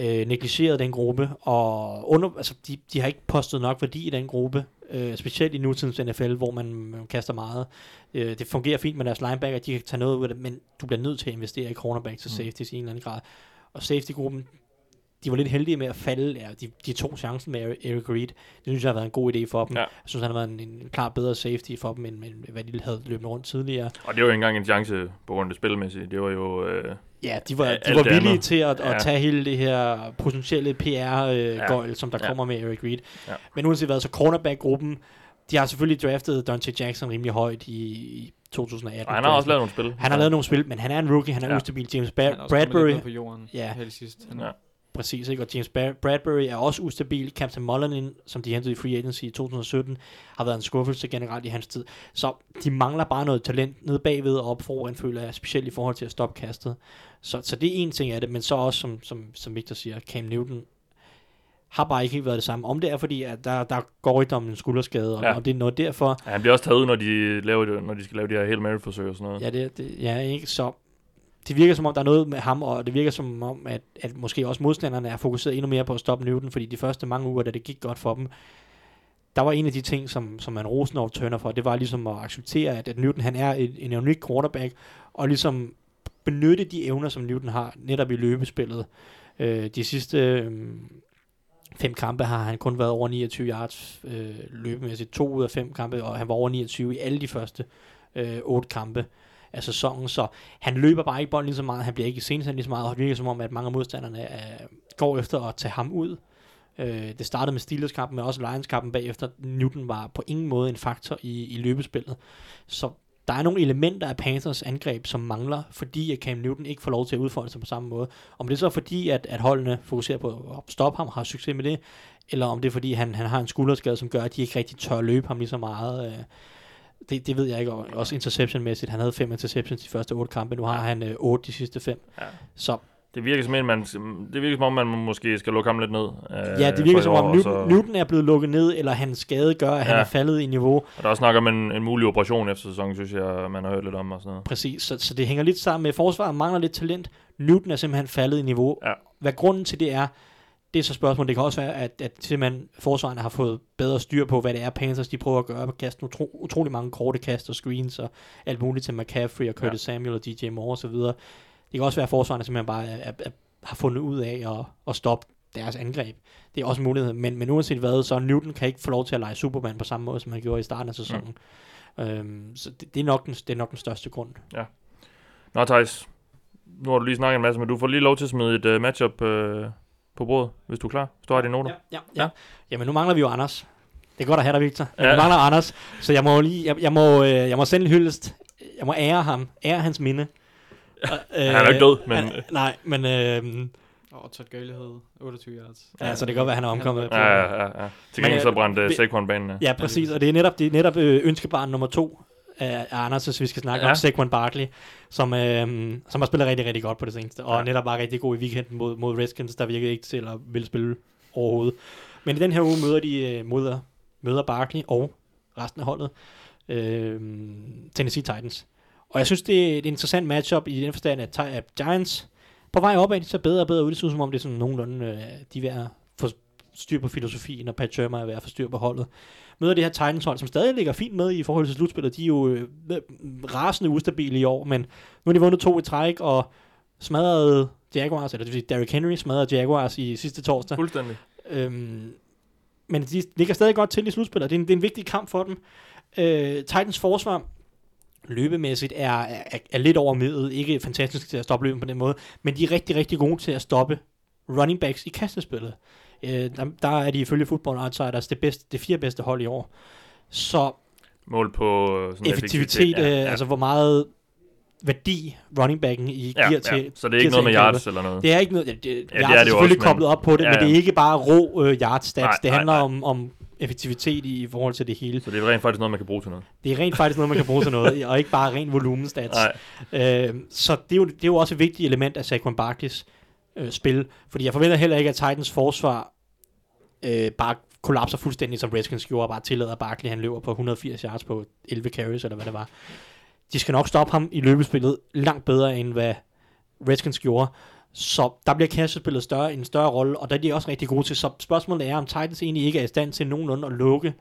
øh, negligeret den gruppe, og under, altså, de, de har ikke postet nok værdi i den gruppe, øh, specielt i nutidens NFL, hvor man, man kaster meget. Øh, det fungerer fint med deres linebacker, de kan tage noget ud af det, men du bliver nødt til at investere i cornerback til Mm. safety i en eller anden grad. Og safety-gruppen, de var lidt heldige med at falde, ja, de, de tog chancen med Eric Reed. Det synes jeg har været en god idé for dem. Ja. Jeg synes, han har været en, en klar bedre safety for dem, end, end hvad de havde løbet rundt tidligere. og det var jo ikke engang en chance på grund af det spilmæssige. Det var jo... Øh, Ja, de var, Ja, de var villige andet. til at, at Ja. tage hele det her potentielle PR-gøjl, øh, som der Ja. kommer med Eric Reed. Ja. Men uanset hvad, så cornerback-gruppen, de har selvfølgelig draftet Dante Jackson rimelig højt i, i 2018. og han har også lavet nogle spil. han har lavet nogle spil, men han er en rookie, han er Ja. ja. ustabil. James Han er ba- også kommet lidt Bradbury, på jorden Ja. her til sidst. Han, Ja. Præcis, ikke? og James Bradbury er også ustabil. Captain Mullen, som de hentede i free agency i 2017, har været en skuffelse generelt i hans tid. Så de mangler bare noget talent nede bagved og op foran, føler jeg, specielt i forhold til at stoppe kastet. Så, så det er en ting af det, men så også, som, som, som Victor siger, Cam Newton har bare ikke helt været det samme. Om det er fordi, at der, der går ikke om en skulderskade, og Ja. om det er noget derfor, Ja, han bliver også taget ud, når de, laver det, når de skal lave de her Hail Mary-forsøg og sådan noget. Ja, det, det, ja, ikke? Så det virker som om, der er noget med ham, og det virker som om, at, at måske også modstanderne er fokuseret endnu mere på at stoppe Newton, fordi de første mange uger, da det gik godt for dem, der var en af de ting, som, som man Rosenov tønder for, det var ligesom at acceptere, at, at Newton han er en, en unik quarterback, og ligesom benytte de evner, som Newton har netop i løbespillet. Øh, de sidste øh, fem kampe har han kun været over 29 yards øh, løbemæssigt, to ud af fem kampe, og han var over 29 i alle de første øh, otte kampe af sæsonen, så han løber bare ikke bolden lige så meget, han bliver ikke iscenesat lige så meget, og det virker som om, at mange af modstanderne øh, går efter at tage ham ud. Øh, det startede med Steelers-kampen, men også Lions-kampen bagefter. Newton var på ingen måde en faktor i, i løbespillet. Så der er nogle elementer af Panthers angreb, som mangler, fordi at Cam Newton ikke får lov til at udfolde sig på samme måde. Om det er så fordi, at, at holdene fokuserer på at stoppe ham, har succes med det, eller om det er fordi, han, han har en skulderskade, som gør, at de ikke rigtig tør at løbe ham lige så meget. Øh, det, det ved jeg ikke. Og også interception-mæssigt. Han havde fem interceptions de første otte kampe. Nu har han øh, otte de sidste fem. Ja. Så Det virker som, en, man, det virker som om, man måske skal lukke ham lidt ned. Øh, ja, det virker som om Newton, så- Newton er blevet lukket ned, eller hans skade gør, at han Ja. er faldet i niveau. Og der er også snak om en, en mulig operation efter sæsonen, synes jeg, man har hørt lidt om og sådan noget. Præcis, så, så det hænger lidt sammen med, forsvaret mangler lidt talent. Newton er simpelthen faldet i niveau. Ja. Hvad grunden til det er, det er så spørgsmålet. Det kan også være, at, at simpelthen forsvarerne har fået bedre styr på, hvad det er, Panthers de prøver at gøre på kasten. Utro, utrolig mange korte kast og screens og alt muligt til McCaffrey og Curtis ja. Samuel og DJ Moore osv. Det kan også være, at forsvarerne simpelthen bare er, er, er, har fundet ud af at, at stoppe deres angreb. Det er også en mulighed. Men, men uanset hvad, så Newton kan ikke få lov til at lege Superman på samme måde, som han gjorde i starten af sæsonen. Mm. Øhm, så det, det, er nok den, det er nok den største grund. Nå, Thijs. Nu har du lige snakket en masse, men du får lige lov til at smide et uh, matchup uh, på bordet, hvis du er klar. Hvis du har dine noter. Ja, ja, ja. Jamen, nu mangler vi jo Anders. Det er godt at have dig, Victor. Men Ja. vi mangler Anders, så jeg må lige, jeg, jeg må, øh, jeg må sende en hyldest. Jeg må ære ham, ære hans minde. Og, øh, Han er ikke død, men- Han, nej, men øh, Og Todd Gurley havde 28 yards. ja, så det kan godt være, at han er omkommet. på- Ja, ja, ja. ja. Til gengæld øh, så brændte vi- Saquon banen. Ja, præcis, og det er netop, det er netop øh, ønskebarn nummer to af Anders, hvis vi skal snakke Ja. om Saquon Barkley, som, øh, som har spillet rigtig, rigtig godt på det seneste, og Ja. netop var rigtig god i weekenden mod, mod Redskins, der virkede ikke til at ville spille overhovedet. Men i den her uge møder de øh, møder, møder Barkley og resten af holdet øh, Tennessee Titans. Og jeg synes, det er et interessant matchup i den forstand, at, Giants på vej opad, de ser bedre og bedre ud. Det ud som om, det er sådan nogenlunde, øh, de er styr på filosofien, og Pat Shermer er ved at få styr på holdet møder det her Titans hold, som stadig ligger fint med i forhold til slutspillet. De er jo øh, rasende ustabile i år, men nu har de vundet to i træk, og smadrede Jaguars, eller det vil sige Derrick Henry smadrede Jaguars i sidste torsdag. Fuldstændig. Øhm, men de ligger stadig godt til i slutspillet. Det er en, det er en vigtig kamp for dem. Øh, Titans forsvar løbemæssigt er, er, er lidt over middel. Ikke fantastisk til at stoppe løben på den måde, men de er rigtig, rigtig gode til at stoppe running backs i kastespillet. Øh, der, der er de ifølge Football Outsiders det, bedste, det fire bedste hold i år. Så Mål på øh, sådan effektivitet, ja, øh, ja. altså hvor meget værdi running backen i ja, giver ja. til. Så det er ikke noget med yards eller noget. Det er ikke noget, det, det, ja, er det er det jo selvfølgelig også, men- koblet op på det, Ja, men det er ja. ikke bare rå øh, yard stats. Nej, det nej, handler nej. om, om effektivitet i, i forhold til det hele. Så det er rent faktisk noget, man kan bruge til noget. Det er rent faktisk noget, man kan bruge til noget, og ikke bare ren volumenstats. Nej. Øh, så det er, jo, det er jo også et vigtigt element af Saquon Barkleys øh, spil, fordi jeg forventer heller ikke, at Titans forsvar øh, bare kollapser fuldstændig, som Redskins gjorde, og bare tillader Barkley, han løber på 180 yards på 11 carries, eller hvad det var. De skal nok stoppe ham i løbespillet langt bedre, end hvad Redskins gjorde. Så der bliver kastespillet større, en større rolle, og der er de også rigtig gode til. Så spørgsmålet er, om Titans egentlig ikke er i stand til nogenlunde at lukke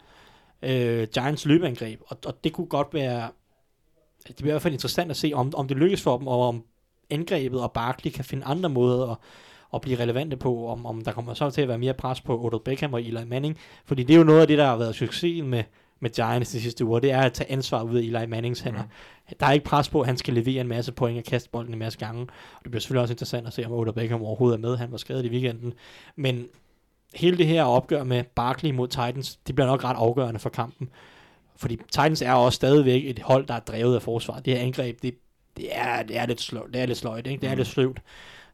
øh, Giants løbeangreb. Og, og det kunne godt være, det bliver i hvert fald interessant at se, om, om det lykkes for dem, og om angrebet og Barkley kan finde andre måder at, at blive relevante på, om, om der kommer så til at være mere pres på Odell Beckham og Eli Manning, fordi det er jo noget af det, der har været succesen med, med Giants de sidste uger, det er at tage ansvar ud af Eli Mannings hænder. Mm. Der er ikke pres på, at han skal levere en masse point og kaste bolden en masse gange, og det bliver selvfølgelig også interessant at se, om Odell Beckham overhovedet er med, han var skadet i weekenden, men hele det her opgør med Barkley mod Titans, det bliver nok ret afgørende for kampen, fordi Titans er også stadigvæk et hold, der er drevet af forsvar. Det her angreb, det, det, er, det er lidt sløjt, det er lidt sløjt, ikke? det er Mm. lidt sløvt.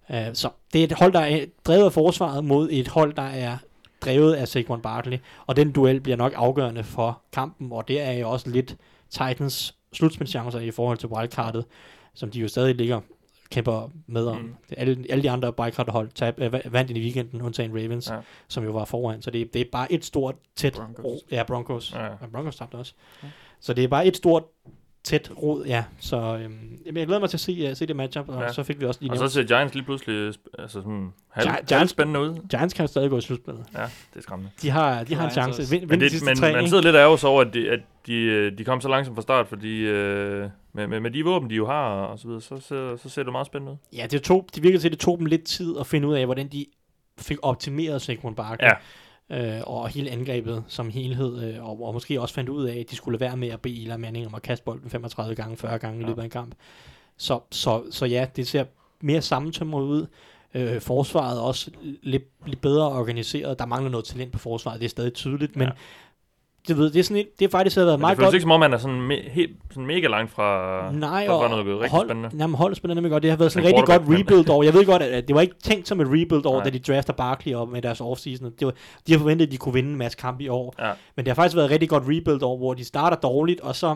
Uh, så det er et hold, der er drevet af forsvaret mod et hold, der er drevet af Saquon Barkley, og den duel bliver nok afgørende for kampen, og det er jo også lidt Titans slutspilschancer i forhold til wildcardet, som de jo stadig ligger kæmper med om. Mm. Alle, alle de andre wildcard-hold tab, øh, vandt i weekenden, undtagen Ravens, Ja. som jo var foran. Så det, det er bare et stort, tæt... Broncos. ro- Ja, Broncos. Ja. ja Broncos tabte også. Ja. Så det er bare et stort, tæt rod, ja. Så øhm, jamen, jeg glæder mig til at se, uh, se det matchup, og Ja. så fik vi også lige Og så ser Giants lige pludselig altså sådan halv, Gi- Giants- spændende ud. Giants kan jo stadig gå i slutspillet. Ja, det er skræmmende. De har, de har en chance. Vind, Men, vind de det, sidste men tre, man ikke? sidder lidt ærgerlig over, at de, at de, øh, de kom så langsomt fra start, fordi øh, med, med, med de våben, de jo har og så videre, så, så, så ser det meget spændende ud. Ja, det, tog, det virker til, at det tog dem lidt tid at finde ud af, hvordan de fik optimeret Saquon Barkley. Ja. Øh, og hele angrebet som helhed, øh, og, og måske også fandt ud af, at de skulle være med at bede Eli Manning om at kaste bolden 35 gange, 40 gange i Ja. løbet af en kamp. Så, så, så ja, det ser mere sammentømret ud. Øh, forsvaret er også lidt, lidt bedre organiseret. Der mangler noget talent på forsvaret, det er stadig tydeligt, men Ja. Det, ved, det, er sådan et, det er faktisk har været Men meget det føles godt. ikke som om, man er sådan, me, helt, sådan mega langt fra, Nej, fra, og noget rigtig hold, spændende. Jamen, holdet spiller nemlig godt. Det har været sådan et rigtig godt rebuild år. Jeg ved godt, at det var ikke tænkt som et rebuild Nej. da de drafter Barkley op med deres offseason. Det var, de har forventet, at de kunne vinde en masse kampe i år. Ja. Men det har faktisk været et rigtig godt rebuild år, hvor de starter dårligt, og så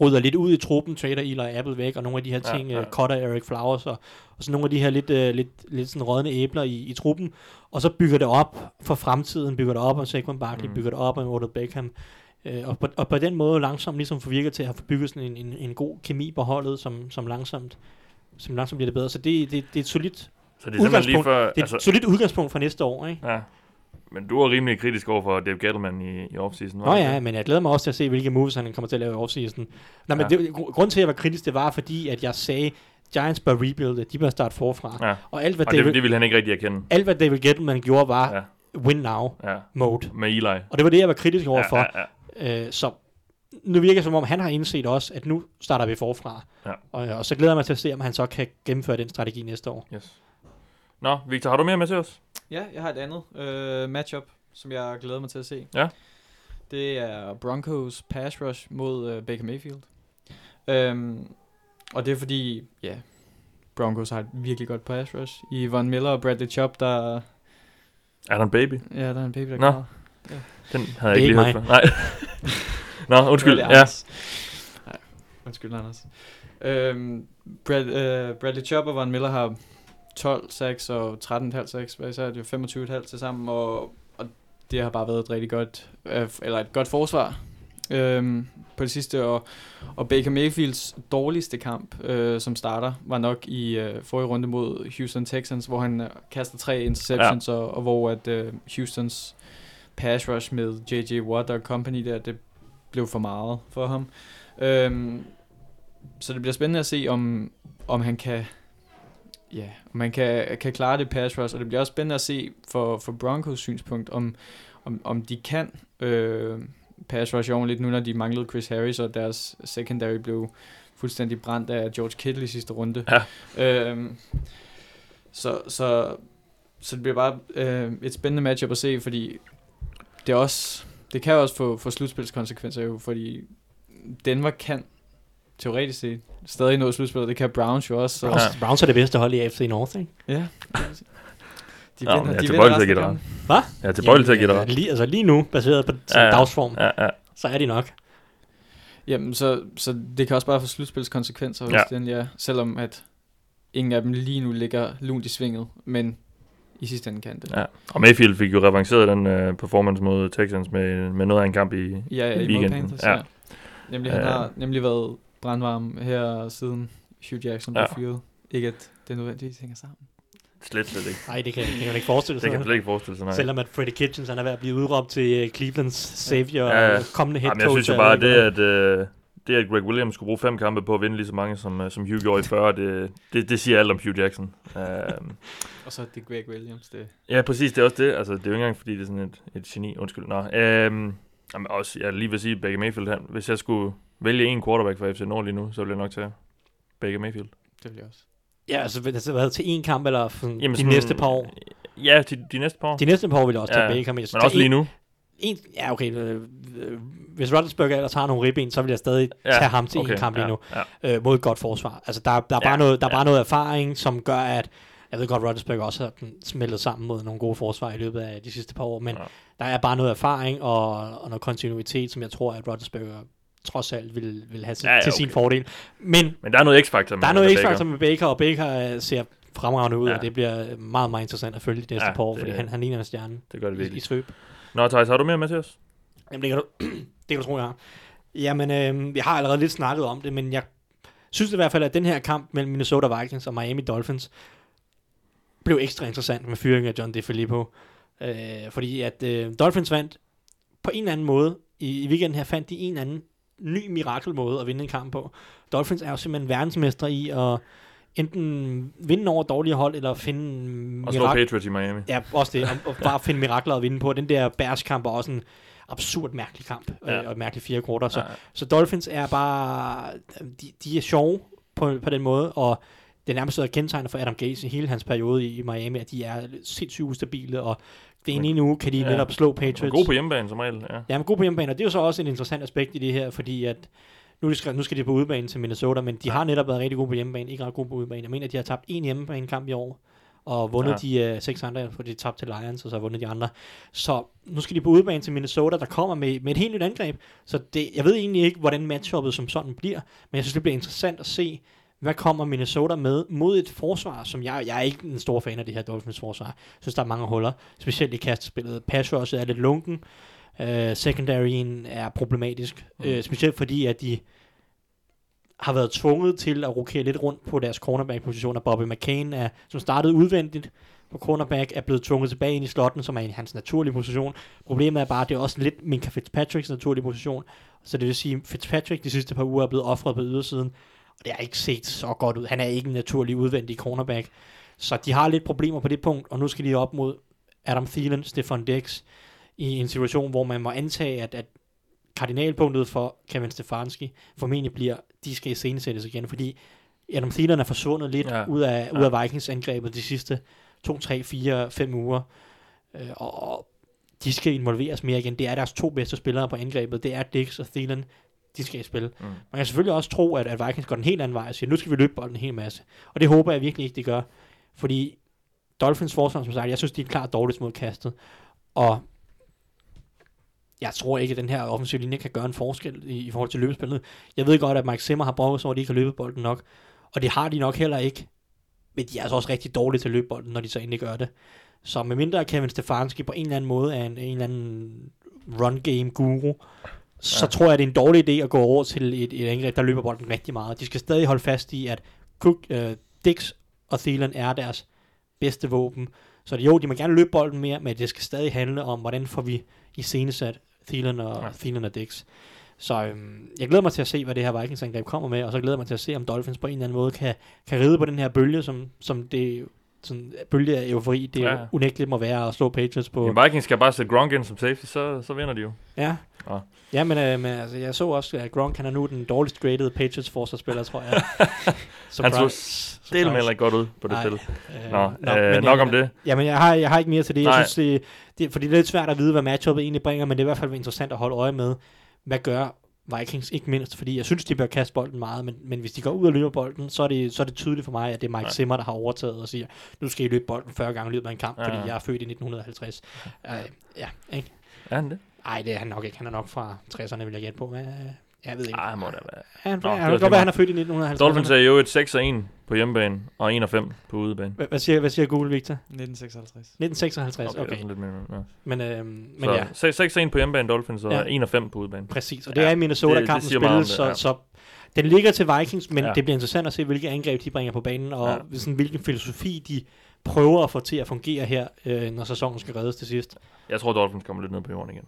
rydder lidt ud i truppen, trader Eli Apple væk, og nogle af de her ting, ja. ja, cutter Eric Flowers, og, og så nogle af de her lidt, uh, lidt, lidt sådan rådne æbler i, i truppen, og så bygger det op for fremtiden, bygger det op om Saquon Barkley, Mm. bygger det op om Odell Beckham, øh, og, på, og på den måde langsomt ligesom forvirker til at have bygget sådan en, en, en god kemi på holdet, som, som langsomt som langsomt bliver det bedre. Så det, det, det er et solidt, Så det er simpelthen lige udgangspunkt. før... det er altså, et solidt udgangspunkt for næste år, ikke? ja. Men du er rimelig kritisk over for Dave Gettleman i, i offseason. Nå ja, ikke? men jeg glæder mig også til at se, hvilke moves han kommer til at lave i offseason. Nå, men Ja. det, gr- grunden til, at jeg var kritisk, det var fordi, at jeg sagde, Giants bør rebuilde, de bør starte forfra. Ja. Og alt hvad, Og David, det, det ville han ikke rigtig erkende. alt, hvad David Gettleman gjorde, var ja. win now ja. mode. Med Eli. Og det var det, jeg var kritisk over for. Ja, ja, ja. Øh, så nu virker det som om, han har indset også, at nu starter vi forfra. Ja. Og, og så glæder jeg mig til at se, om han så kan gennemføre den strategi næste år. Yes. Nå, Victor, har du mere med til os? Ja, jeg har et andet øh, matchup, som jeg glæder mig til at se. Ja. Det er Broncos pass rush mod øh, Baker Mayfield. Øhm, og det er fordi, ja, Broncos har et virkelig godt pass rush. I Von Miller og Bradley Chubb, der, Er der en baby? ja, der er en baby, der Nå. kommer. Den havde jeg ikke lige hørt. Nej. Nå, undskyld. Ja. Anders. Nej, undskyld, Anders. Øhm, Brad, øh, Bradley Chubb og Von Miller har 12 sacks og 13,5 sacks, hvad så er det jo 25,5 til sammen, og, og det har bare været et rigtig godt, øh, eller et godt forsvar øhm, på det sidste, og, og Baker Mayfields dårligste kamp øh, som starter, var nok i øh, forrige runde mod Houston Texans, hvor han øh, kaster tre interceptions, ja. og, og hvor at øh, Houstons pass rush med J.J. Watt og company der, det blev for meget for ham. Øhm, så det bliver spændende at se, om, om han kan ja, om han kan, kan klare det pass rush, og det bliver også spændende at se for, for Broncos synspunkt, om, om, om de kan øh, pass rush ordentligt, nu når de manglede Chris Harris, og deres secondary blev fuldstændig brændt af George Kittle i sidste runde. Ja. Øhm, så, så, så det bliver bare øh, et spændende matchup at se, fordi det er også det kan også få, få slutspilskonsekvenser jo, fordi Denver kan teoretisk set stadig nå slutspillet. Det kan Browns jo også. Så, Browns, ja. Browns er det bedste hold i AFC North, ikke? ja. De vinder, jeg er de tilbøjelig til at give dig. Hvad? Jeg er tilbøjelig til at give dig lige, altså lige nu, baseret på Ja, ja, ja. dagsform, Ja, ja. så er de nok. Jamen, så, så det kan også bare få slutspilskonsekvenser, hvis Ja. den ja, selvom at ingen af dem lige nu ligger lunt i svinget, men i sidste ende kan det. Ja. Og Mayfield fik jo revanceret den uh, performance mod Texans med, med noget af en kamp i, Ja, ja, i i weekenden. Panthers, Ja. ja. Nemlig, han Øh. har nemlig været brandvarm her siden Hugh Jackson blev Ja. fyret. Ikke at det nødvendigvis hænger sammen. Slet, slet ikke. Nej, det kan, det kan man ikke forestille Det sig. kan man slet ikke forestille sig, nej. Selvom at Freddie Kitchens han er ved at blive udråbt til uh, Clevelands savior Ja, ja. og kommende head Jamen, jeg coach. synes jo bare, det at, uh, det at Greg Williams skulle bruge fem kampe på at vinde lige så mange, som, uh, som Hugh gjorde i 40, det, det, det siger alt om Hugh Jackson. Uh, Og så er det Greg Williams, det ja, præcis, det er også det. Altså, det er jo ikke engang, fordi det er sådan et, et geni. Undskyld. Nå, um, jamen, også, jeg lige vil sige, Baker Mayfield, han, hvis jeg skulle vælge en quarterback for FC Nord lige nu, så ville jeg nok tage Baker Mayfield. det vil jeg også. Ja, altså vil det have været til én kamp, eller for Jamen, de sådan- næste par år? Ja, de, de næste par år. De næste par år vil jeg også tage Ja, Baker, men, jeg Men også lige nu. En, ja, okay. Øh, øh, hvis Roethlisberger ellers har nogle ribben, så vil jeg stadig Ja, tage ham til okay, en kamp lige ja, nu. Ja. Øh, mod et godt forsvar. Altså, der, der er, bare, Ja, noget, der er ja. bare noget erfaring, som gør, at... Jeg ved godt, Roethlisberger også har sådan smeltet sammen mod nogle gode forsvar i løbet af de sidste par år, men Ja. der er bare noget erfaring og, og noget kontinuitet, som jeg tror, at Roethlisberger trods alt vil, vil have til, Ja, ja, til sin okay. fordel. Men Men der er noget x-faktor med der er noget med x-faktor med Baker, og Baker øh, ser fremragende ud, Ja. og det bliver meget, meget interessant at følge de næste Ja, par år, det- fordi han, han ligner en stjerne Det gør det i, i virkelig. svøb. Nå, Thijs, har du mere med til os? Jamen, det kan du, det kan du tro, jeg har. Jamen, øh, jeg har allerede lidt snakket om det, men jeg synes i hvert fald, at den her kamp mellem Minnesota Vikings og Miami Dolphins blev ekstra interessant med fyringen af John DeFilippo. Øh, fordi at øh, Dolphins vandt på en eller anden måde. I, I weekenden her fandt de en eller anden ny mirakelmåde at vinde en kamp på. Dolphins er jo simpelthen verdensmestre i at enten vinde over dårlige hold, eller finde Og slå Patriots i Miami. Ja, også det. Og, og bare finde mirakler at vinde på. Den der Bears-kamp er også en absurd mærkelig kamp. Ja. Ja. Øh, og et mærkeligt fire quarter. Så, Ja. så Dolphins er bare... De, de er sjove på, på den måde, og det er nærmest været kendetegnet for Adam Gaze i hele hans periode i, i Miami, at de er sindssygt ustabile, og det ene nu kan de Ja. netop slå Og Patriots. god på hjemmebane som regel, ja. Ja, men god på hjemmebane, og det er jo så også et interessant aspekt i det her, fordi at nu, de skal, nu skal de på udebane til Minnesota, men de har netop været rigtig gode på hjemmebane, ikke ret gode på udebane. Jeg mener, at de har tabt en hjemmebanekamp i år, og vundet Ja. de uh, seks andre, for de tabte til Lions, og så har vundet de andre. Så nu skal de på udebane til Minnesota, der kommer med, med et helt nyt angreb. Så det, jeg ved egentlig ikke, hvordan matchuppet som sådan bliver, men jeg synes, det bliver interessant at se, hvad kommer Minnesota med mod et forsvar, som jeg, jeg er ikke en stor fan af det her Dolphins forsvar. Jeg synes, der er mange huller, specielt i kastespillet. Pass rushet er lidt lunken, uh, secondaryen er problematisk, Mm. uh, specielt fordi, at de har været tvunget til at rokere lidt rundt på deres cornerback-positioner. Bobby McCain, er, som startede udvendigt på cornerback, er blevet tvunget tilbage ind i slotten, som er i hans naturlige position. Problemet er bare, at det er også lidt Minka Fitzpatricks naturlige position. Så det vil sige, at Fitzpatrick de sidste par uger er blevet offret på ydersiden, og det har ikke set så godt ud. Han er ikke en naturlig udvendig cornerback. Så de har lidt problemer på det punkt, og nu skal de op mod Adam Thielen, Stefan Dix, i en situation, hvor man må antage, at, at kardinalpunktet for Kevin Stefanski formentlig bliver, de skal iscenesættes igen, fordi Adam Thielen er forsvundet lidt Ja. ud, af, Ja. ud af Vikings angrebet de sidste to, tre, fire, fem uger. Øh, og, og de skal involveres mere igen. Det er deres to bedste spillere på angrebet. Det er Dix og Thielen. De skal i spil. Mm. Man kan selvfølgelig også tro, at, at Vikings går den helt anden vej og siger, nu skal vi løbe bolden en hel masse. Og det håber jeg virkelig ikke, de gør. Fordi Dolphins forsvar, som sagt, jeg synes, de er klart dårligt mod kastet. Og jeg tror ikke, at den her offensiv linje kan gøre en forskel i, i forhold til løbespillet. Jeg ved godt, at Mike Zimmer har brugt sig over, at de ikke har løbet bolden nok. Og det har de nok heller ikke. Men de er altså også rigtig dårlige til at løbe bolden, når de så endelig gør det. Så med mindre Kevin Stefanski på en eller anden måde er en, en eller anden run game guru, så ja. tror jeg, det er en dårlig idé at gå over til et, et angreb, der løber bolden rigtig meget. De skal stadig holde fast i, at Cook, uh, Dix og Thielen er deres bedste våben. Så det, jo, de må gerne løbe bolden mere, men det skal stadig handle om, hvordan får vi iscenesat Thielen og, ja. Thielen og Dix. Så øhm, jeg glæder mig til at se, hvad det her Vikings-angreb kommer med, og så glæder jeg mig til at se, om Dolphins på en eller anden måde kan, kan ride på den her bølge, som, som det sådan bølge af eufori, det ja. unægteligt må være at slå Patriots på. Ja, Vikings skal bare sætte Gronk ind som safety, så, så vinder de jo. Ja. Ja, ja men, øh, men altså, jeg så også, at Gronk han er nu den dårligst graded Patriots forsvarsspiller, tror jeg. han så stille med ikke godt ud på det spil. Øh, Nå, nok, øh, nok om det. Jamen, jeg har, jeg har ikke mere til det. Nej. Jeg synes, det, det, fordi det er lidt svært at vide, hvad matchuppet egentlig bringer, men det er i hvert fald interessant at holde øje med, hvad gør Vikings, ikke mindst, fordi jeg synes, de bør kaste bolden meget, men, men hvis de går ud og løber bolden, så er, det, så er det tydeligt for mig, at det er Mike ja. Zimmer, der har overtaget og siger, nu skal I løbe bolden 40 gange i løbet af en kamp, ja. fordi jeg er født i 1950. Uh, ja, ikke? Er han det? Nej, det er han nok ikke. Han er nok fra 60'erne, vil jeg gætte på. Men, jeg ved ikke. Ej, må det være. Han, Nå, han, det kan være, han er født i 1950. Dolphins er jo et 6 1 på hjemmebane, og 1 og 5 på udebane. Hvad siger, hvad siger Google, Victor? 1956. 1956, okay. okay. Lidt mere, ja. Men, øh, men ja. 6 6 1 på hjemmebane Dolphins, og ja. 1 og 5 på udebane. Præcis, og det ja. er i Minnesota-kampen spillet, så, ja. så den ligger til Vikings, men ja. det bliver interessant at se, hvilke angreb de bringer på banen, og ja. sådan, hvilken filosofi de prøver at få til at fungere her, øh, når sæsonen skal reddes til sidst. Jeg tror, Dolphins kommer lidt ned på jorden igen.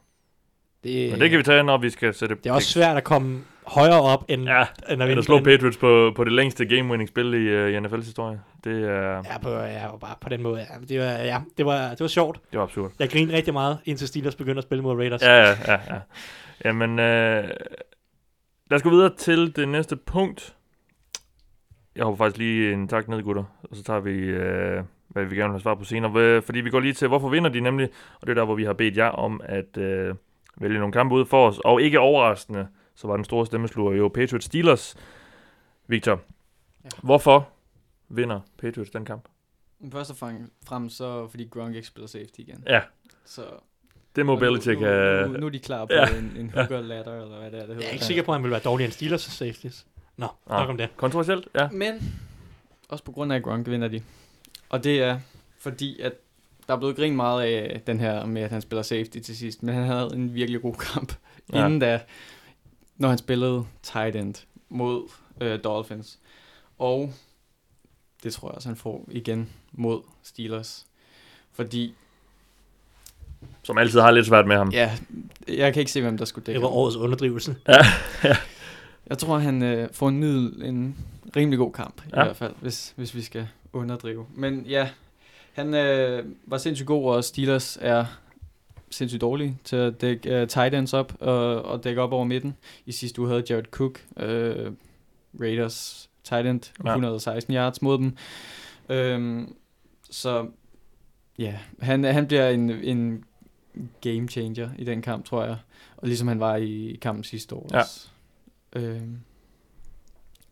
Det, Men det kan vi tage, når vi skal sætte... Det er også svært at komme højere op, end, ja, end at, at slå Patriots på, på det længste game-winning-spil i, uh, i NFL's historie. Det er... Ja, på, ja, bare på den måde. Ja. Det, var, ja, det, var, det var sjovt. Det var absurd. Jeg grinede rigtig meget, indtil Steelers begyndte at spille mod Raiders. Ja, ja, ja. ja. Jamen, uh, lad os gå videre til det næste punkt. Jeg håber faktisk lige en tak ned, gutter. Og så tager vi, uh, hvad vi gerne vil have svar på senere. Fordi vi går lige til, hvorfor vinder de nemlig? Og det er der, hvor vi har bedt jer om at... Uh, vælge nogle kampe ud for os. Og ikke overraskende, så var den store stemmesluger jo Patriots Steelers. Victor, ja. hvorfor vinder Patriots den kamp? Først og fremmest så fordi Gronk ikke spiller safety igen. Ja. Så det må Belichick have... Nu, nu, nu, er de klar på ja. en, en hooker ladder, eller hvad det er, det hedder. Jeg er ikke sikker på, at han vil være dårligere end Steelers safeties. Nå, ah, nok om det. Kontroversielt, ja. Men, også på grund af Gronk vinder de. Og det er fordi, at der er blevet grint meget af den her med, at han spiller safety til sidst, men han havde en virkelig god kamp ja. inden da, når han spillede tight end mod øh, Dolphins. Og det tror jeg også, han får igen mod Steelers. Fordi... Som altid har lidt svært med ham. Ja, jeg kan ikke se, hvem der skulle dække Det var årets underdrivelse. Ja, ja. Jeg tror, han øh, får en, middel, en rimelig god kamp, ja. i hvert fald, hvis, hvis vi skal underdrive. Men ja, han øh, var sindssygt god, og Steelers er sindssygt dårlige til at dække uh, tight ends op og, og dække op over midten. I sidste uge havde Jared Cook, uh, Raiders tight end, ja. 116 yards mod dem. Um, så ja, han, han bliver en, en game changer i den kamp, tror jeg. Og ligesom han var i kampen sidste år. Ja. Um,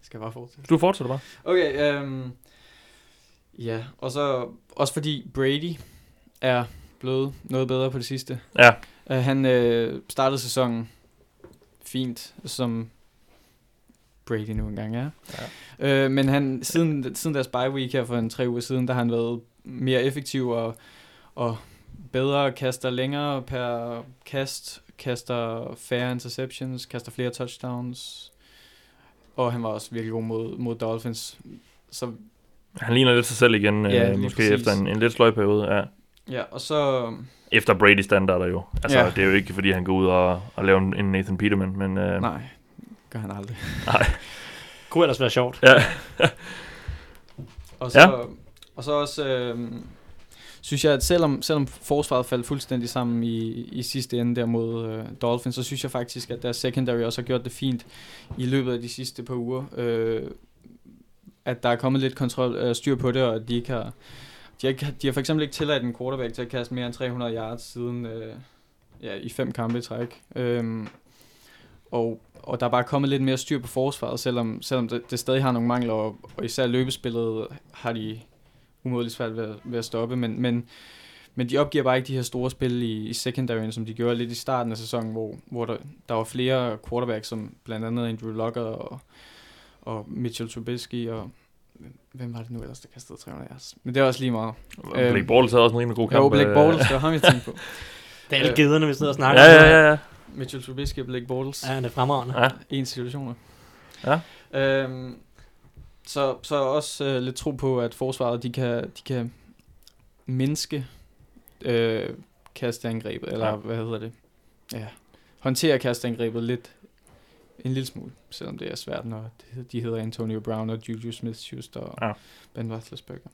skal jeg bare fortsætte? Du fortsætter bare. Okay, um, Ja, og så også fordi Brady er blevet noget bedre på det sidste. Ja. Uh, han uh, startede sæsonen fint, som Brady nu engang er. Ja. Uh, men han, siden, siden deres bye week her for en tre uger siden, der har han været mere effektiv og, og bedre, kaster længere per kast, kaster færre interceptions, kaster flere touchdowns, og han var også virkelig god mod, mod Dolphins. Så han ligner lidt sig selv igen, ja, øh, måske præcis. efter en, en lidt sløj periode. Ja. ja, og så... Efter Brady standarder jo. Altså, ja. det er jo ikke, fordi han går ud og, og laver en Nathan Peterman, men... Øh, Nej, gør han aldrig. Nej. Kunne ellers være sjovt. Ja. og så, ja. og så også... Øh, synes jeg, at selvom, selvom forsvaret faldt fuldstændig sammen i, i sidste ende der mod øh, Dolphins, så synes jeg faktisk, at deres secondary også har gjort det fint i løbet af de sidste par uger. Øh, at der er kommet lidt kontrol, øh, styr på det, og at de ikke har, De har, de har for eksempel ikke tilladt en quarterback til at kaste mere end 300 yards siden øh, ja, i fem kampe i træk. Øhm, og, og der er bare kommet lidt mere styr på forsvaret, selvom, selvom det, det stadig har nogle mangler, og, og især løbespillet har de umådeligt svært ved, at- ved at stoppe, men, men, men de opgiver bare ikke de her store spil i, i secondaryen, som de gjorde lidt i starten af sæsonen, hvor, hvor der, der var flere quarterbacks, som blandt andet Andrew Luck og, og Mitchell Trubisky, og hvem var det nu ellers, der kastede 300 yards? Men det er også lige meget. Blake Bortles havde også en rimelig god kamp. Jo, Blake øh, Bortles, det var ham, jeg tænkte på. Det er alle Øh. gederne, vi sidder og snakker Ja, ja, ja, ja. Mitchell Trubisky og Blake Bortles. Ja, det er fremragende. ja. En situationer. Ja. Øhm, så, så også øh, lidt tro på, at forsvaret de kan, de kan mindske øh, kasteangrebet, eller ja. hvad hedder det? Ja. Håndtere kasteangrebet lidt en lille smule, selvom det er svært, når det- de hedder Antonio Brown og Juju Smith-Schuster og Ja. ja. Ben Roethlisberger.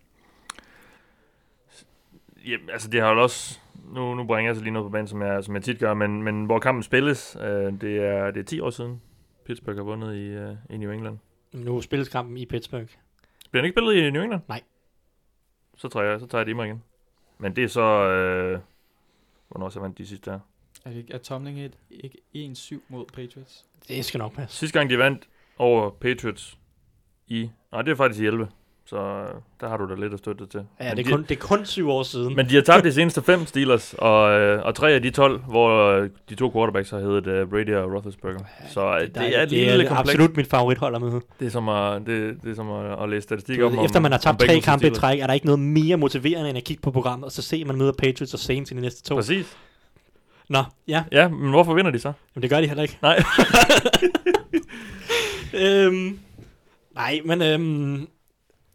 Jamen, altså det har jo også... Nu, nu bringer jeg så lige noget på banen, som jeg, som jeg tit gør, men, men hvor kampen spilles, øh, det, er, det er 10 år siden, Pittsburgh har vundet i, øh, i New England. Nu spilles kampen i Pittsburgh. Bliver den ikke spillet i New England? Nej. Så tager jeg, så tager jeg det i mig igen. Men det er så... Øh, hvornår så vandt de sidste her? Er, det, ikke- er Tomlin et, ikke 1-7 mod Patriots? Det skal nok passe. Sidste gang de vandt over Patriots i... Nej, det er faktisk i 11. Så øh, der har du da lidt at støtte til. Ja, men det de, er, kun, det er kun syv år siden. Men de har tabt de seneste fem Steelers, og, øh, og tre af de 12, hvor øh, de to quarterbacks har heddet øh, Brady og Roethlisberger. Så øh, det, det er det er lidt komplekst. absolut mit favorithold at møde. Det er som at, det, det er som at, at læse statistik om, om Efter man har tabt tre kampe i træk, er der ikke noget mere motiverende end at kigge på programmet, og så se, at man møder Patriots og Saints i de næste to. Præcis. Nå, ja, Ja, men hvorfor vinder de så? men det gør de heller ikke. Nej. øhm, nej, men øhm,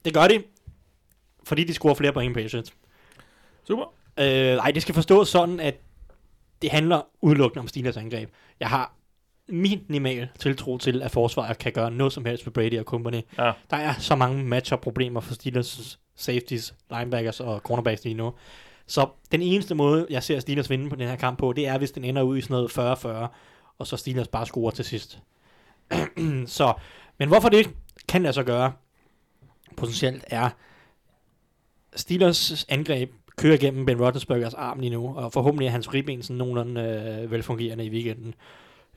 det gør de, fordi de scorer flere point end Patriots. Super. Øh, nej, det skal forstås sådan, at det handler udelukkende om Steelers angreb. Jeg har minimal tiltro til, at forsvaret kan gøre noget som helst for Brady og company. Ja. Der er så mange matchup-problemer for Steelers safeties, linebackers og cornerbacks lige nu. Så den eneste måde, jeg ser Steelers vinde på den her kamp på, det er, hvis den ender ud i sådan noget 40-40, og så Steelers bare scorer til sidst. så, men hvorfor det kan lade sig gøre potentielt er, Steelers angreb kører gennem Ben Roethlisbergers arm lige nu, og forhåbentlig er hans ribben sådan nogenlunde øh, velfungerende i weekenden.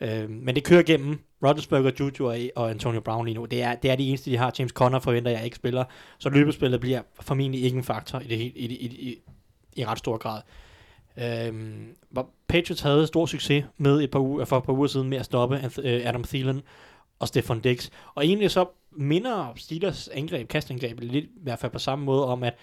Øh, men det kører gennem Roethlisberger, Juju og, og Antonio Brown lige nu. Det er, det er de eneste, de har. James Conner forventer jeg ikke spiller, så løbespillet bliver formentlig ikke en faktor i, det, i, i, i, i ret stor grad. Øhm, Patriots havde stor succes med et par uger, for et par uger siden med at stoppe øh, Adam Thielen og Stefan Diggs. Og egentlig så minder Steelers angreb, kastangreb lidt i hvert fald på samme måde om, at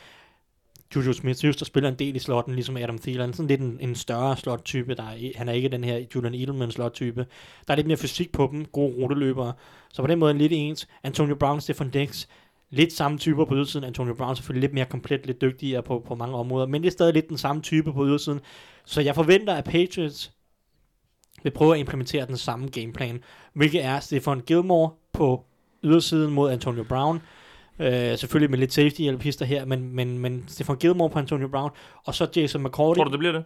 Juju Smith-Schuster spiller en del i slotten, ligesom Adam Thielen. Sådan lidt en, en større slot-type. Der er, han er ikke den her Julian Edelman slot-type. Der er lidt mere fysik på dem, gode ruteløbere. Så på den måde er lidt ens. Antonio Brown, Stefan Diggs, lidt samme typer på ydersiden. Antonio Brown selvfølgelig lidt mere komplet, lidt dygtigere på, på mange områder, men det er stadig lidt den samme type på ydersiden. Så jeg forventer, at Patriots vil prøve at implementere den samme gameplan, hvilket er Stefan Gilmore på ydersiden mod Antonio Brown. Øh, selvfølgelig med lidt safety hjælp hister her, men, men, men Stefan Gilmore på Antonio Brown, og så Jason McCourty. Tror du, det bliver det?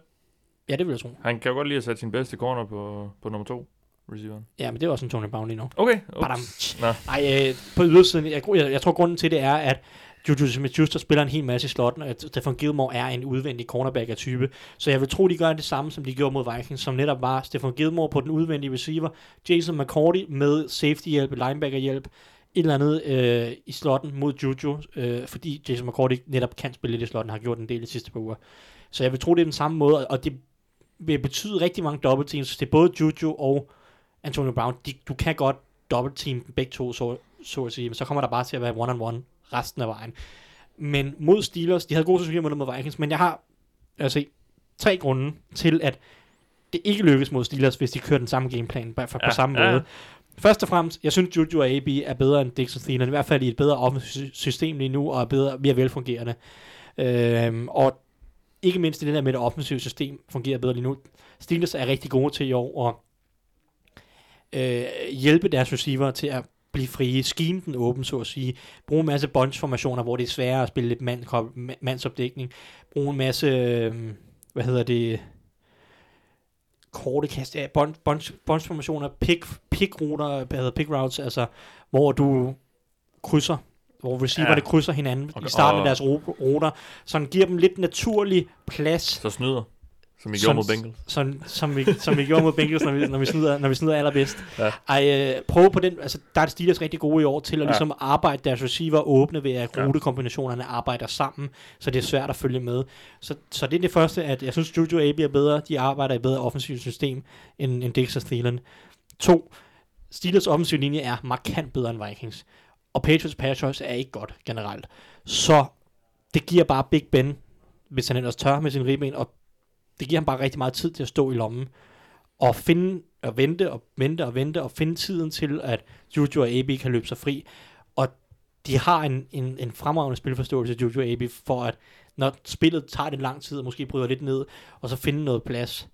Ja, det vil jeg tro. Han kan jo godt lide at sætte sin bedste corner på, på nummer to receiveren. Ja, men det er også Antonio Brown lige nu. Okay. Ups. Nej, øh, på ydersiden, jeg, jeg, jeg tror grunden til det er, at Juju Smith-Schuster spiller en hel masse i slotten, og at Stefan Gilmore er en udvendig cornerback af type. Så jeg vil tro, de gør det samme, som de gjorde mod Vikings, som netop var Stefan Gilmore på den udvendige receiver, Jason McCourty med safety-hjælp, linebacker-hjælp, et eller andet øh, i slotten mod Juju, øh, fordi Jason McCourty netop kan spille lidt i slotten, har gjort en del de sidste par uger. Så jeg vil tro, det er den samme måde, og det vil betyde rigtig mange double teams. Det er både Juju og Antonio Brown. De, du kan godt double team dem begge to, så, så at sige, men så kommer der bare til at være one-on-one resten af vejen. Men mod Steelers, de havde gode succes mod mod Vikings, men jeg har altså tre grunde til, at det ikke lykkes mod Steelers, hvis de kører den samme gameplan på, på Ja, samme ja. måde. Først og fremmest, jeg synes Juju og AB er bedre end Dix og Thielen, i hvert fald i et bedre offensivt system lige nu, og er bedre, mere velfungerende. Øhm, og ikke mindst i det der med det offensive system fungerer bedre lige nu. Steelers er rigtig gode til i år at øh, hjælpe deres receiver til at blive frie, scheme den åben, så at sige. Bruge en masse bunch-formationer, hvor det er sværere at spille lidt mand, mandsopdækning. Bruge en masse, øh, hvad hedder det, korte kast, ja, bunch, bunch, bunch-formationer, pick, pick-ruter, hvad hedder pick routes, altså, hvor du krydser hvor receiverne Ja. krydser hinanden Og- i starten af deres ruter, så den giver dem lidt naturlig plads, Så snyder, som I Som- gjorde mod Bengals. som, som, vi, som vi gjorde mod Bengals, når vi, når vi, snyder, når vi snyder allerbedst. Ja. Ej, øh, prøve på den, altså der er Steelers rigtig gode i år til at Ja. ligesom arbejde deres receiver åbne ved, at rutekombinationerne arbejder sammen, så det er svært at følge med. Så, så det er det første, at jeg synes, Juju AB er bedre, de arbejder i et bedre offensivt system end, end Dix og Thielen. To, Steelers offensiv linje er markant bedre end Vikings, og Patriots pass er ikke godt generelt. Så det giver bare Big Ben, hvis han ellers tør med sin ribben, og det giver ham bare rigtig meget tid til at stå i lommen og finde og vente og vente og vente og finde tiden til, at Juju og AB kan løbe sig fri. Og de har en, en, en fremragende spilforståelse, Juju og AB, for at når spillet tager det lang tid, og måske bryder lidt ned, og så finde noget plads.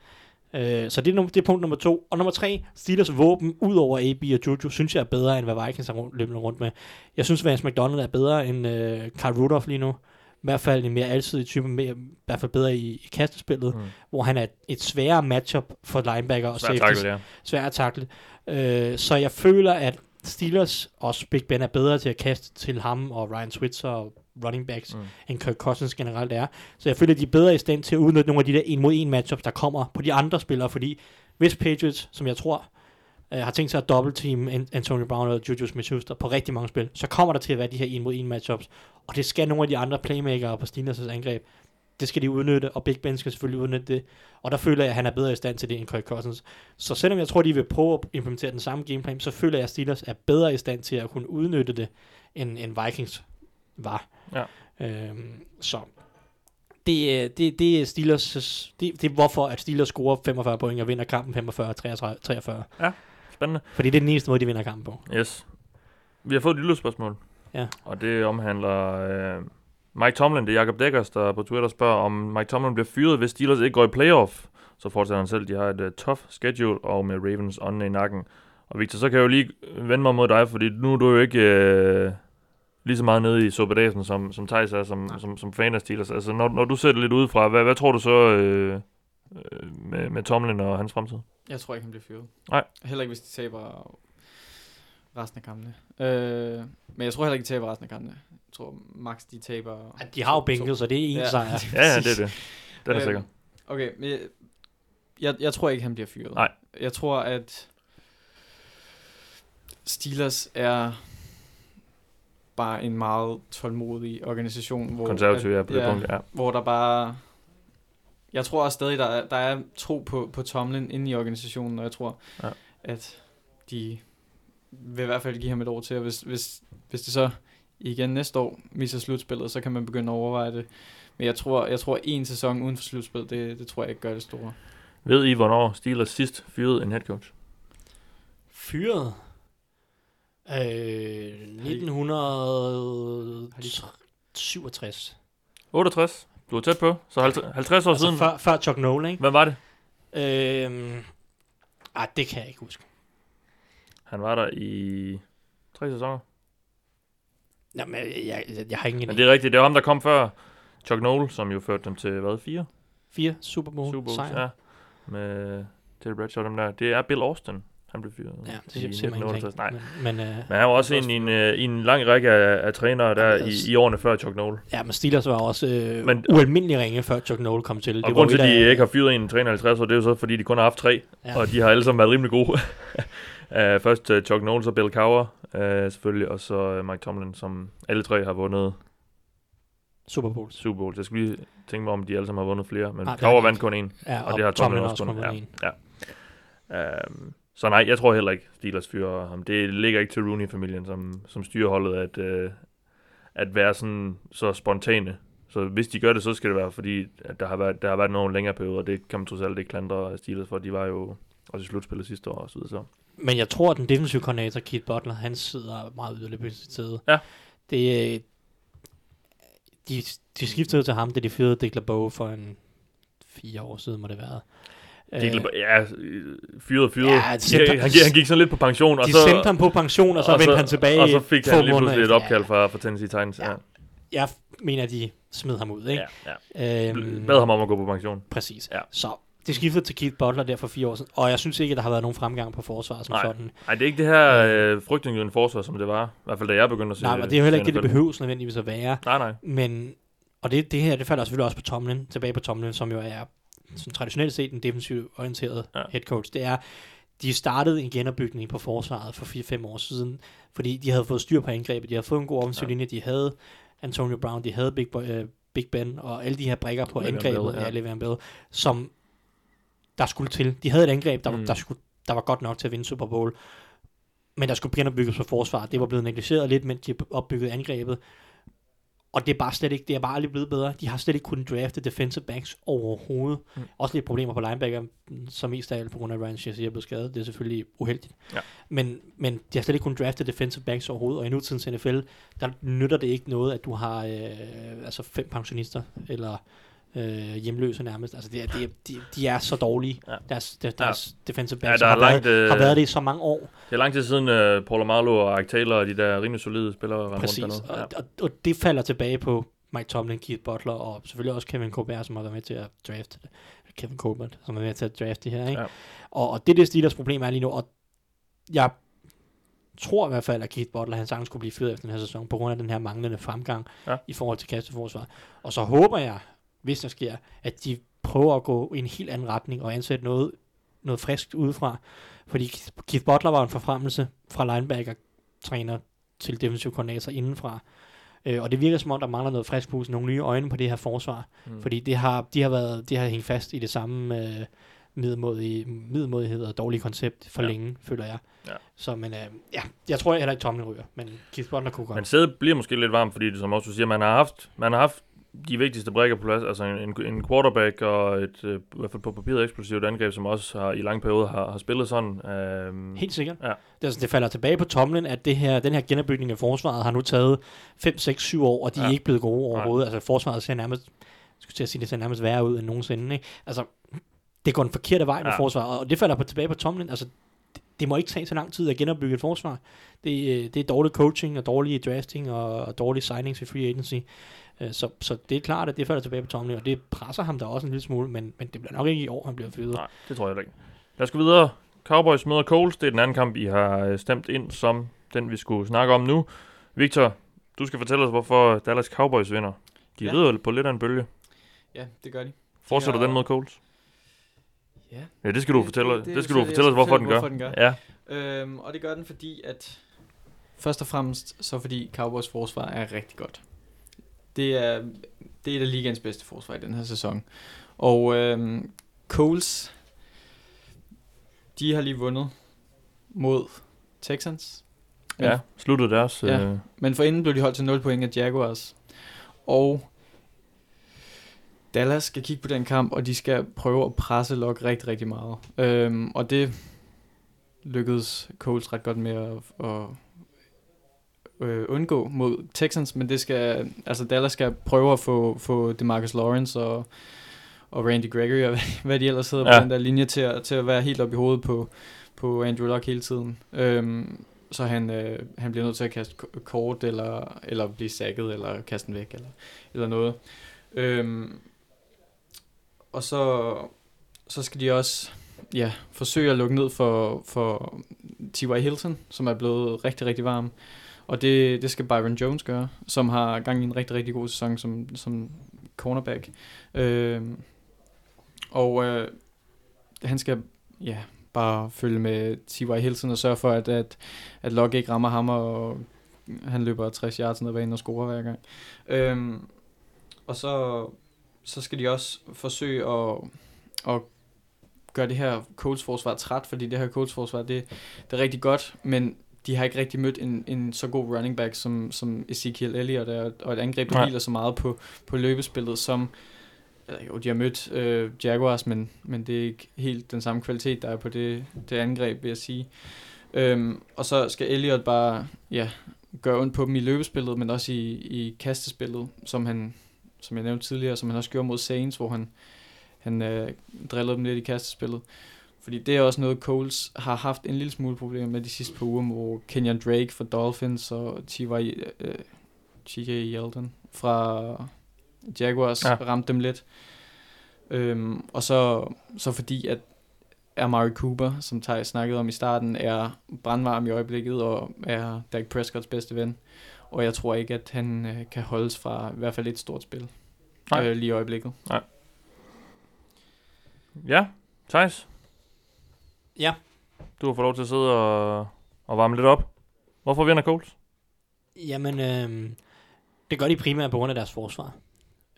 Øh, så det er, num- det er punkt nummer to. Og nummer tre, Steelers våben, ud over AB og Juju, synes jeg er bedre, end hvad Vikings har rundt, løbende rundt med. Jeg synes, Vance McDonald er bedre end øh, Carl Rudolph lige nu. I hvert fald en mere alsidig type, mere, i hvert fald bedre i, i kastespillet, Mm. hvor han er et, sværere matchup for linebacker og Svært safeties takkel, ja. svær at takle. Øh, så jeg føler, at Steelers, også Big Ben, er bedre til at kaste til ham og Ryan Switzer og running backs, mm. end Kirk Cousins generelt er. Så jeg føler, at de er bedre i stand til at udnytte nogle af de der en mod en matchups, der kommer på de andre spillere, fordi hvis Patriots, som jeg tror, øh, har tænkt sig at dobbelt-team An- Antonio Brown og Juju Smith-Schuster på rigtig mange spil, så kommer der til at være de her en mod en matchups, og det skal nogle af de andre playmakere på Steelers' angreb, det skal de udnytte, og Big Ben skal selvfølgelig udnytte det. Og der føler jeg, at han er bedre i stand til det end Kirk Cousins. Så selvom jeg tror, de vil prøve at implementere den samme gameplan, så føler jeg, at Steelers er bedre i stand til at kunne udnytte det, end, end Vikings var. Ja. Øhm, så det, er- det, det er Steelers, det, det er hvorfor, at Steelers scorer 45 point og vinder kampen 45-43. Spændende. Fordi det er den eneste måde, de vinder kampen på. Yes. Vi har fået et lille spørgsmål. Ja. Og det omhandler øh, Mike Tomlin. Det er Jacob Dekkers, der på Twitter spørger, om Mike Tomlin bliver fyret, hvis Steelers ikke går i playoff. Så fortsætter han selv. De har et uh, tough schedule, og med Ravens ånden i nakken. Og Victor, så kan jeg jo lige vende mig mod dig, fordi nu er du jo ikke øh, lige så meget nede i suppedasen, som, som Thijs er, som, som, som fan af Steelers. Altså, når, når du ser det lidt udefra, hvad, hvad tror du så øh, øh, med, med Tomlin og hans fremtid? Jeg tror ikke, han bliver fyret. Nej. Heller ikke, hvis de taber resten af kampene. Øh, men jeg tror heller ikke, de taber resten af kampene. Jeg tror max de taber... De har jo Bengals, så det er en Ja. sejr. Ja, ja, det er det. Det er Øhm, sikkert. Okay, men jeg, jeg, jeg tror ikke, han bliver fyret. Nej. Jeg tror, at Steelers er bare en meget tålmodig organisation. Hvor Konservativ at- er på det punkt, ja. Hvor der bare... Jeg tror også stadig, der er, der er tro på, på Tomlin inde i organisationen, og jeg tror, Ja. at de vil i hvert fald give ham et år til, og hvis, hvis, hvis det så igen næste år misser slutspillet, så kan man begynde at overveje det. Men jeg tror, jeg tror en sæson uden for slutspil, det, det tror jeg ikke gør det store. Ved I, hvornår Steelers sidst fyrede en head coach? Fyret? Øh, 1967. 68. Du er tæt på. Så 50, 50 år Altså siden. før, før Chuck Noll, ikke? Hvad var det? Øhm, ah, det kan jeg ikke huske. Han var der i tre sæsoner. Jamen, jeg, jeg, jeg, har ingen Men det er rigtigt. Det var ham, der kom før Chuck Noll, som jo førte dem til, hvad, fire? Fire Super Bowl, Super sejre. ja. Med Terry Bradshaw dem der. Det er Bill Austin, han blev fyret. Ja, i det mig 1968. ingenting. Nej. Men, men, øh, Men han var også en i en, øh, i en lang række af, af trænere der i, altså- i årene før Chuck Noll. ja, men Steelers var også øh, Men- ualmindelig ringe, før Chuck Noll kom til. Og var grunden til, at de ikke har fyret en træner i 50 år, det er jo så, fordi de kun har haft tre. Ja. Og de har alle sammen været rimelig gode. uh, først uh, Chuck Noll, så Bill Cowher uh, selvfølgelig, og så uh, Mike Tomlin, som alle tre har vundet Super Bowls. Super Bowl. Jeg skulle lige tænke mig om, de alle sammen har vundet flere, men det har Cowher vandt kun en. Ja, Og det har Tomlin også kun, vundet ja. en. Um, så nej, jeg tror heller ikke, Steelers fyrer ham. Det ligger ikke til Rooney-familien, som, som styrer holdet, at, uh, at være sådan så spontane. Så hvis de gør det, så skal det være, fordi at der har været, der har været nogle længere perioder, og det kan man trods alt ikke klandre Steelers for. De var jo også i slutspillet sidste år og så videre. Så. Men jeg tror, at den defensive koordinator, Keith Butler, han sidder meget yderligt på sit sæde. Ja. Det, øh, de, de skiftede til ham, da de fyrede Dick LeBeau for en fire år siden, må det være. Øh, ja, øh, fyret, fyret. Ja, Ja, han sendte- han, gik, han gik sådan lidt på pension, og de så, sendte ham på pension, og så vendte han tilbage Og så fik han lige pludselig et opkald fra, fra Tennessee Titans. Ja, Ja. Ja, jeg mener, de smed ham ud, ikke? ja, ja. Øhm, Bad ham om at gå på pension. Præcis. Ja. Så det skiftede til Keith Butler der for fire år siden, og jeg synes ikke, at der har været nogen fremgang på forsvaret som Nej. sådan. Nej, det er ikke det her øh, frygtindgydende forsvar, som det var. I hvert fald da jeg begyndte at se Nej, men det er jo heller ikke det, det behøves nødvendigvis at være. Nej, nej. Men, og det, det her, det falder selvfølgelig også på Tomlin, tilbage på Tomlin, som jo er sådan traditionelt set en defensivt orienteret Ja. head coach. Det er, de startede en genopbygning på forsvaret for 4-5 år siden, fordi de havde fået styr på angrebet, de havde fået en god offensiv Ja. linje, de havde Antonio Brown, de havde Big, Bo- øh, Big Ben, og alle de her brikker på Le'Veon angrebet, Bell, ja. Le'Veon Bell, som der skulle til. De havde et angreb, der, Mm. der, skulle, der var godt nok til at vinde Super Bowl, men der skulle genopbygges på forsvar. Det var blevet negligeret lidt, mens de opbyggede angrebet. Og det er bare slet ikke, det er bare aldrig blevet bedre. De har slet ikke kunnet drafte defensive backs overhovedet. Mm. Også lidt problemer på linebacker, som mest af alt på grund af Ryan Shazier blev skadet. Det er selvfølgelig uheldigt. Ja. Men, men de har slet ikke kunnet drafte defensive backs overhovedet. Og i nutidens NFL, der nytter det ikke noget, at du har øh, altså fem pensionister, eller øh, hjemløse nærmest. Altså det er, det er, de, de er så dårlige, Ja. ja. deres, deres, deres defensive Ja, backs, der og er har, været, langt, øh, har været det i så mange år. Det er lang tid siden, uh, Paul Amalo og Ike Taylor og de der rimelig solide spillere Præcis, rundt og, dernede. og, og det falder tilbage på Mike Tomlin, Keith Butler og selvfølgelig også Kevin Colbert, som har været med til at drafte det. Kevin Colbert, som er med til at drafte det her. Ikke? Ja. Og, og det er det Steelers problem er lige nu, og jeg tror i hvert fald, at Keith Butler, han sagtens skulle blive fyret efter den her sæson, på grund af den her manglende fremgang Ja. ja. i forhold til kasteforsvar. Og så håber jeg, hvis der sker, at de prøver at gå i en helt anden retning og ansætte noget, noget friskt udefra. Fordi Keith Butler var en forfremmelse fra linebacker-træner til defensiv koordinator indenfra. Øh, og det virker som om, der mangler noget frisk pus, nogle nye øjne på det her forsvar. Mm. Fordi det har, de har været, de har hængt fast i det samme øh, middelmodige, middelmodighed og dårlige koncept for Ja. længe, føler jeg. Ja. Så men, øh, ja, jeg tror heller ikke Tomlin ryger, men Keith Butler kunne godt. Men sædet bliver måske lidt varmt, fordi det, som også du siger, man har haft, man har haft de vigtigste brækker på plads, altså en, en quarterback og et, øh, i hvert fald på papiret eksplosivt angreb, som også har, i lange perioder har, har spillet sådan. Øhm, Helt sikkert. Ja. Det, altså, det falder tilbage på Tomlin, at det her, den her genopbygning af forsvaret har nu taget 5, 6, 7 år, og de Ja. er ikke blevet gode overhovedet. Altså forsvaret ser nærmest, skulle til at sige, det ser nærmest værre ud end nogensinde. Ikke? Altså, det går den forkerte vej med Ja. forsvaret, og det falder på, tilbage på Tomlin. Altså, det, må ikke tage så lang tid at genopbygge et forsvar. Det, øh, det er dårlig coaching og dårlig drafting og, og dårlige signings i free agency. Øh, Så, så det er klart, at det falder tilbage på Tomlin, og det presser ham da også en lille smule, men, men det bliver nok ikke i år, han bliver fyret. Nej, det tror jeg ikke. Lad os gå videre. Cowboys møder Coles. Det er den anden kamp, I har øh, stemt ind som den, vi skulle snakke om nu. Victor, du skal fortælle os, hvorfor Dallas Cowboys vinder. De Ja. rider på lidt af en bølge. Ja, det gør de. Fortsætter har- den mod Coles? Ja. Ja, det skal du Det- fortælle, det- det, det det skal du fortælle os, hvorfor fortælle, den gør. hvorfor den gør. Ja, Øhm, og det gør den, fordi at først og fremmest så fordi Cowboys forsvar er rigtig godt. Det er, det er et af ligaens bedste forsvar i den her sæson. Og øhm, Coles, de har lige vundet mod Texans. Men, ja. sluttede deres. Ja. Øh, men forinden blev de holdt til 0 point af Jaguars. Og Dallas skal kigge på den kamp, og de skal prøve at presse Locke rigtig, rigtig meget. Øhm, og det lykkedes Coles ret godt med at, at øh, undgå mod Texans, men det skal, altså Dallas skal prøve at få, få DeMarcus Lawrence og, og Randy Gregory og hvad, de ellers hedder ja. På den der linje til at, til at være helt op i hovedet på, på Andrew Luck hele tiden. Øhm, så han, øh, han bliver nødt til at kaste kort, eller, eller blive sækket, eller kaste den væk, eller, eller noget. Øhm, og så, så skal de også ja, forsøge at lukke ned for, for T.Y. Hilton, som er blevet rigtig, rigtig varm. Og det, det skal Byron Jones gøre, som har gang i en rigtig, rigtig god sæson som, som cornerback. Øh, og øh, han skal ja, bare følge med T.Y. Hilton og sørge for, at, at, at Locke ikke rammer ham, og han løber 60 yards ned ad banen og scorer hver gang. Øh, og så, så skal de også forsøge at, at gøre det her Colts forsvar træt, fordi det her Colts forsvar, det, det er rigtig godt, men de har ikke rigtig mødt en, en så god running back som, som Ezekiel Elliott er, og et angreb, der hviler så meget på, på løbespillet, som eller jo, de har mødt øh, Jaguars, men, men det er ikke helt den samme kvalitet, der er på det, det angreb, vil jeg sige. Øhm, og så skal Elliott bare ja, gøre ondt på dem i løbespillet, men også i, i kastespillet, som han, som jeg nævnte tidligere, som han også gjorde mod Saints, hvor han, han øh, drillede dem lidt i kastespillet. Fordi det er også noget, Coles har haft en lille smule problemer med de sidste par uger, hvor Kenyon Drake fra Dolphins og T.Y. Øh, T.J. Yeldon fra Jaguars ja. Ramte dem lidt. Øhm, og så, så fordi, at Amari Cooper, som Thaj snakkede om i starten, er brandvarm i øjeblikket og er Dak Prescotts bedste ven. Og jeg tror ikke, at han øh, kan holdes fra i hvert fald et stort spil Nej. øh, lige i øjeblikket. Ja, Thijs. Ja. Du har fået lov til at sidde og, og varme lidt op. Hvorfor vinder Colts? Jamen, øh, det gør de primært på grund af deres forsvar.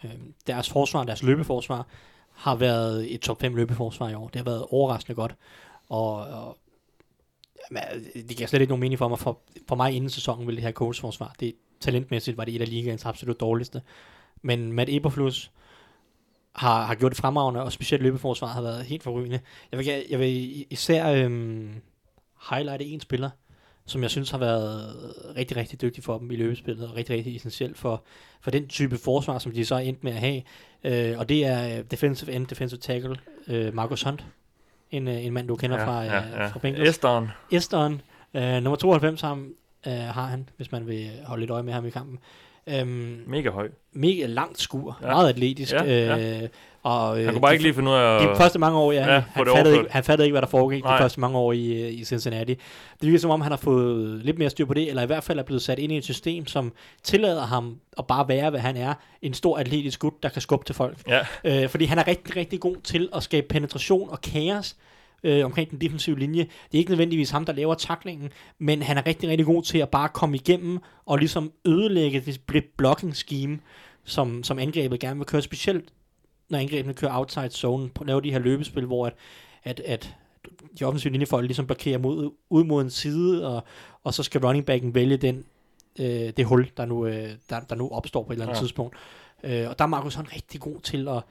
Øh, deres forsvar, deres løbeforsvar, har været et top 5 løbeforsvar i år. Det har været overraskende godt. Og, og jamen, det giver slet ikke nogen mening for mig. For, for mig inden sæsonen ville det her Colts forsvar, det talentmæssigt var det et af ligaens absolut dårligste. Men Matt Eberflus har, har gjort det fremragende, og specielt løbeforsvaret har været helt forrygende. Jeg vil, jeg vil især øhm, highlighte en spiller, som jeg synes har været rigtig, rigtig dygtig for dem i løbespillet, og rigtig, rigtig essentiel for, for den type forsvar, som de så er endt med at have. Øh, og det er øh, defensive end, defensive tackle, øh, Marcus Hunt. En, øh, en mand, du kender fra, ja, ja, ja. fra Bengals. Esteren. Esteren, øh, nummer 92 har, øh, har han, hvis man vil holde lidt øje med ham i kampen. Øhm, Mega høj. mega langt skur, Ja. meget atletisk. Ja, Ja. Øh, og, øh, Han kunne bare de- ikke lige finde ud af de første mange år, ja, Ja, han, fattede ikke, han fattede ikke, hvad der foregik Nej. de første mange år i, øh, i Cincinnati. Det virker som om, han har fået lidt mere styr på det, eller i hvert fald er blevet sat ind i et system, som tillader ham at bare være, hvad han er. En stor atletisk gut, der kan skubbe til folk. Ja, Øh, fordi han er rigtig, rigtig god til at skabe penetration og kaos øh, omkring den defensive linje. Det er ikke nødvendigvis ham, der laver taklingen, men han er rigtig, rigtig god til at bare komme igennem og ligesom ødelægge det blocking scheme, som, som angrebet gerne vil køre, specielt når angrebene kører outside zone, på at lave de her løbespil, hvor at, at, at de offensive linjefolk ligesom blokerer mod, ud mod en side, og, og så skal running backen vælge den, øh, det hul, der nu, øh, der, der nu opstår på et eller andet ja. tidspunkt. Øh, og der er Markus Hånd rigtig god til at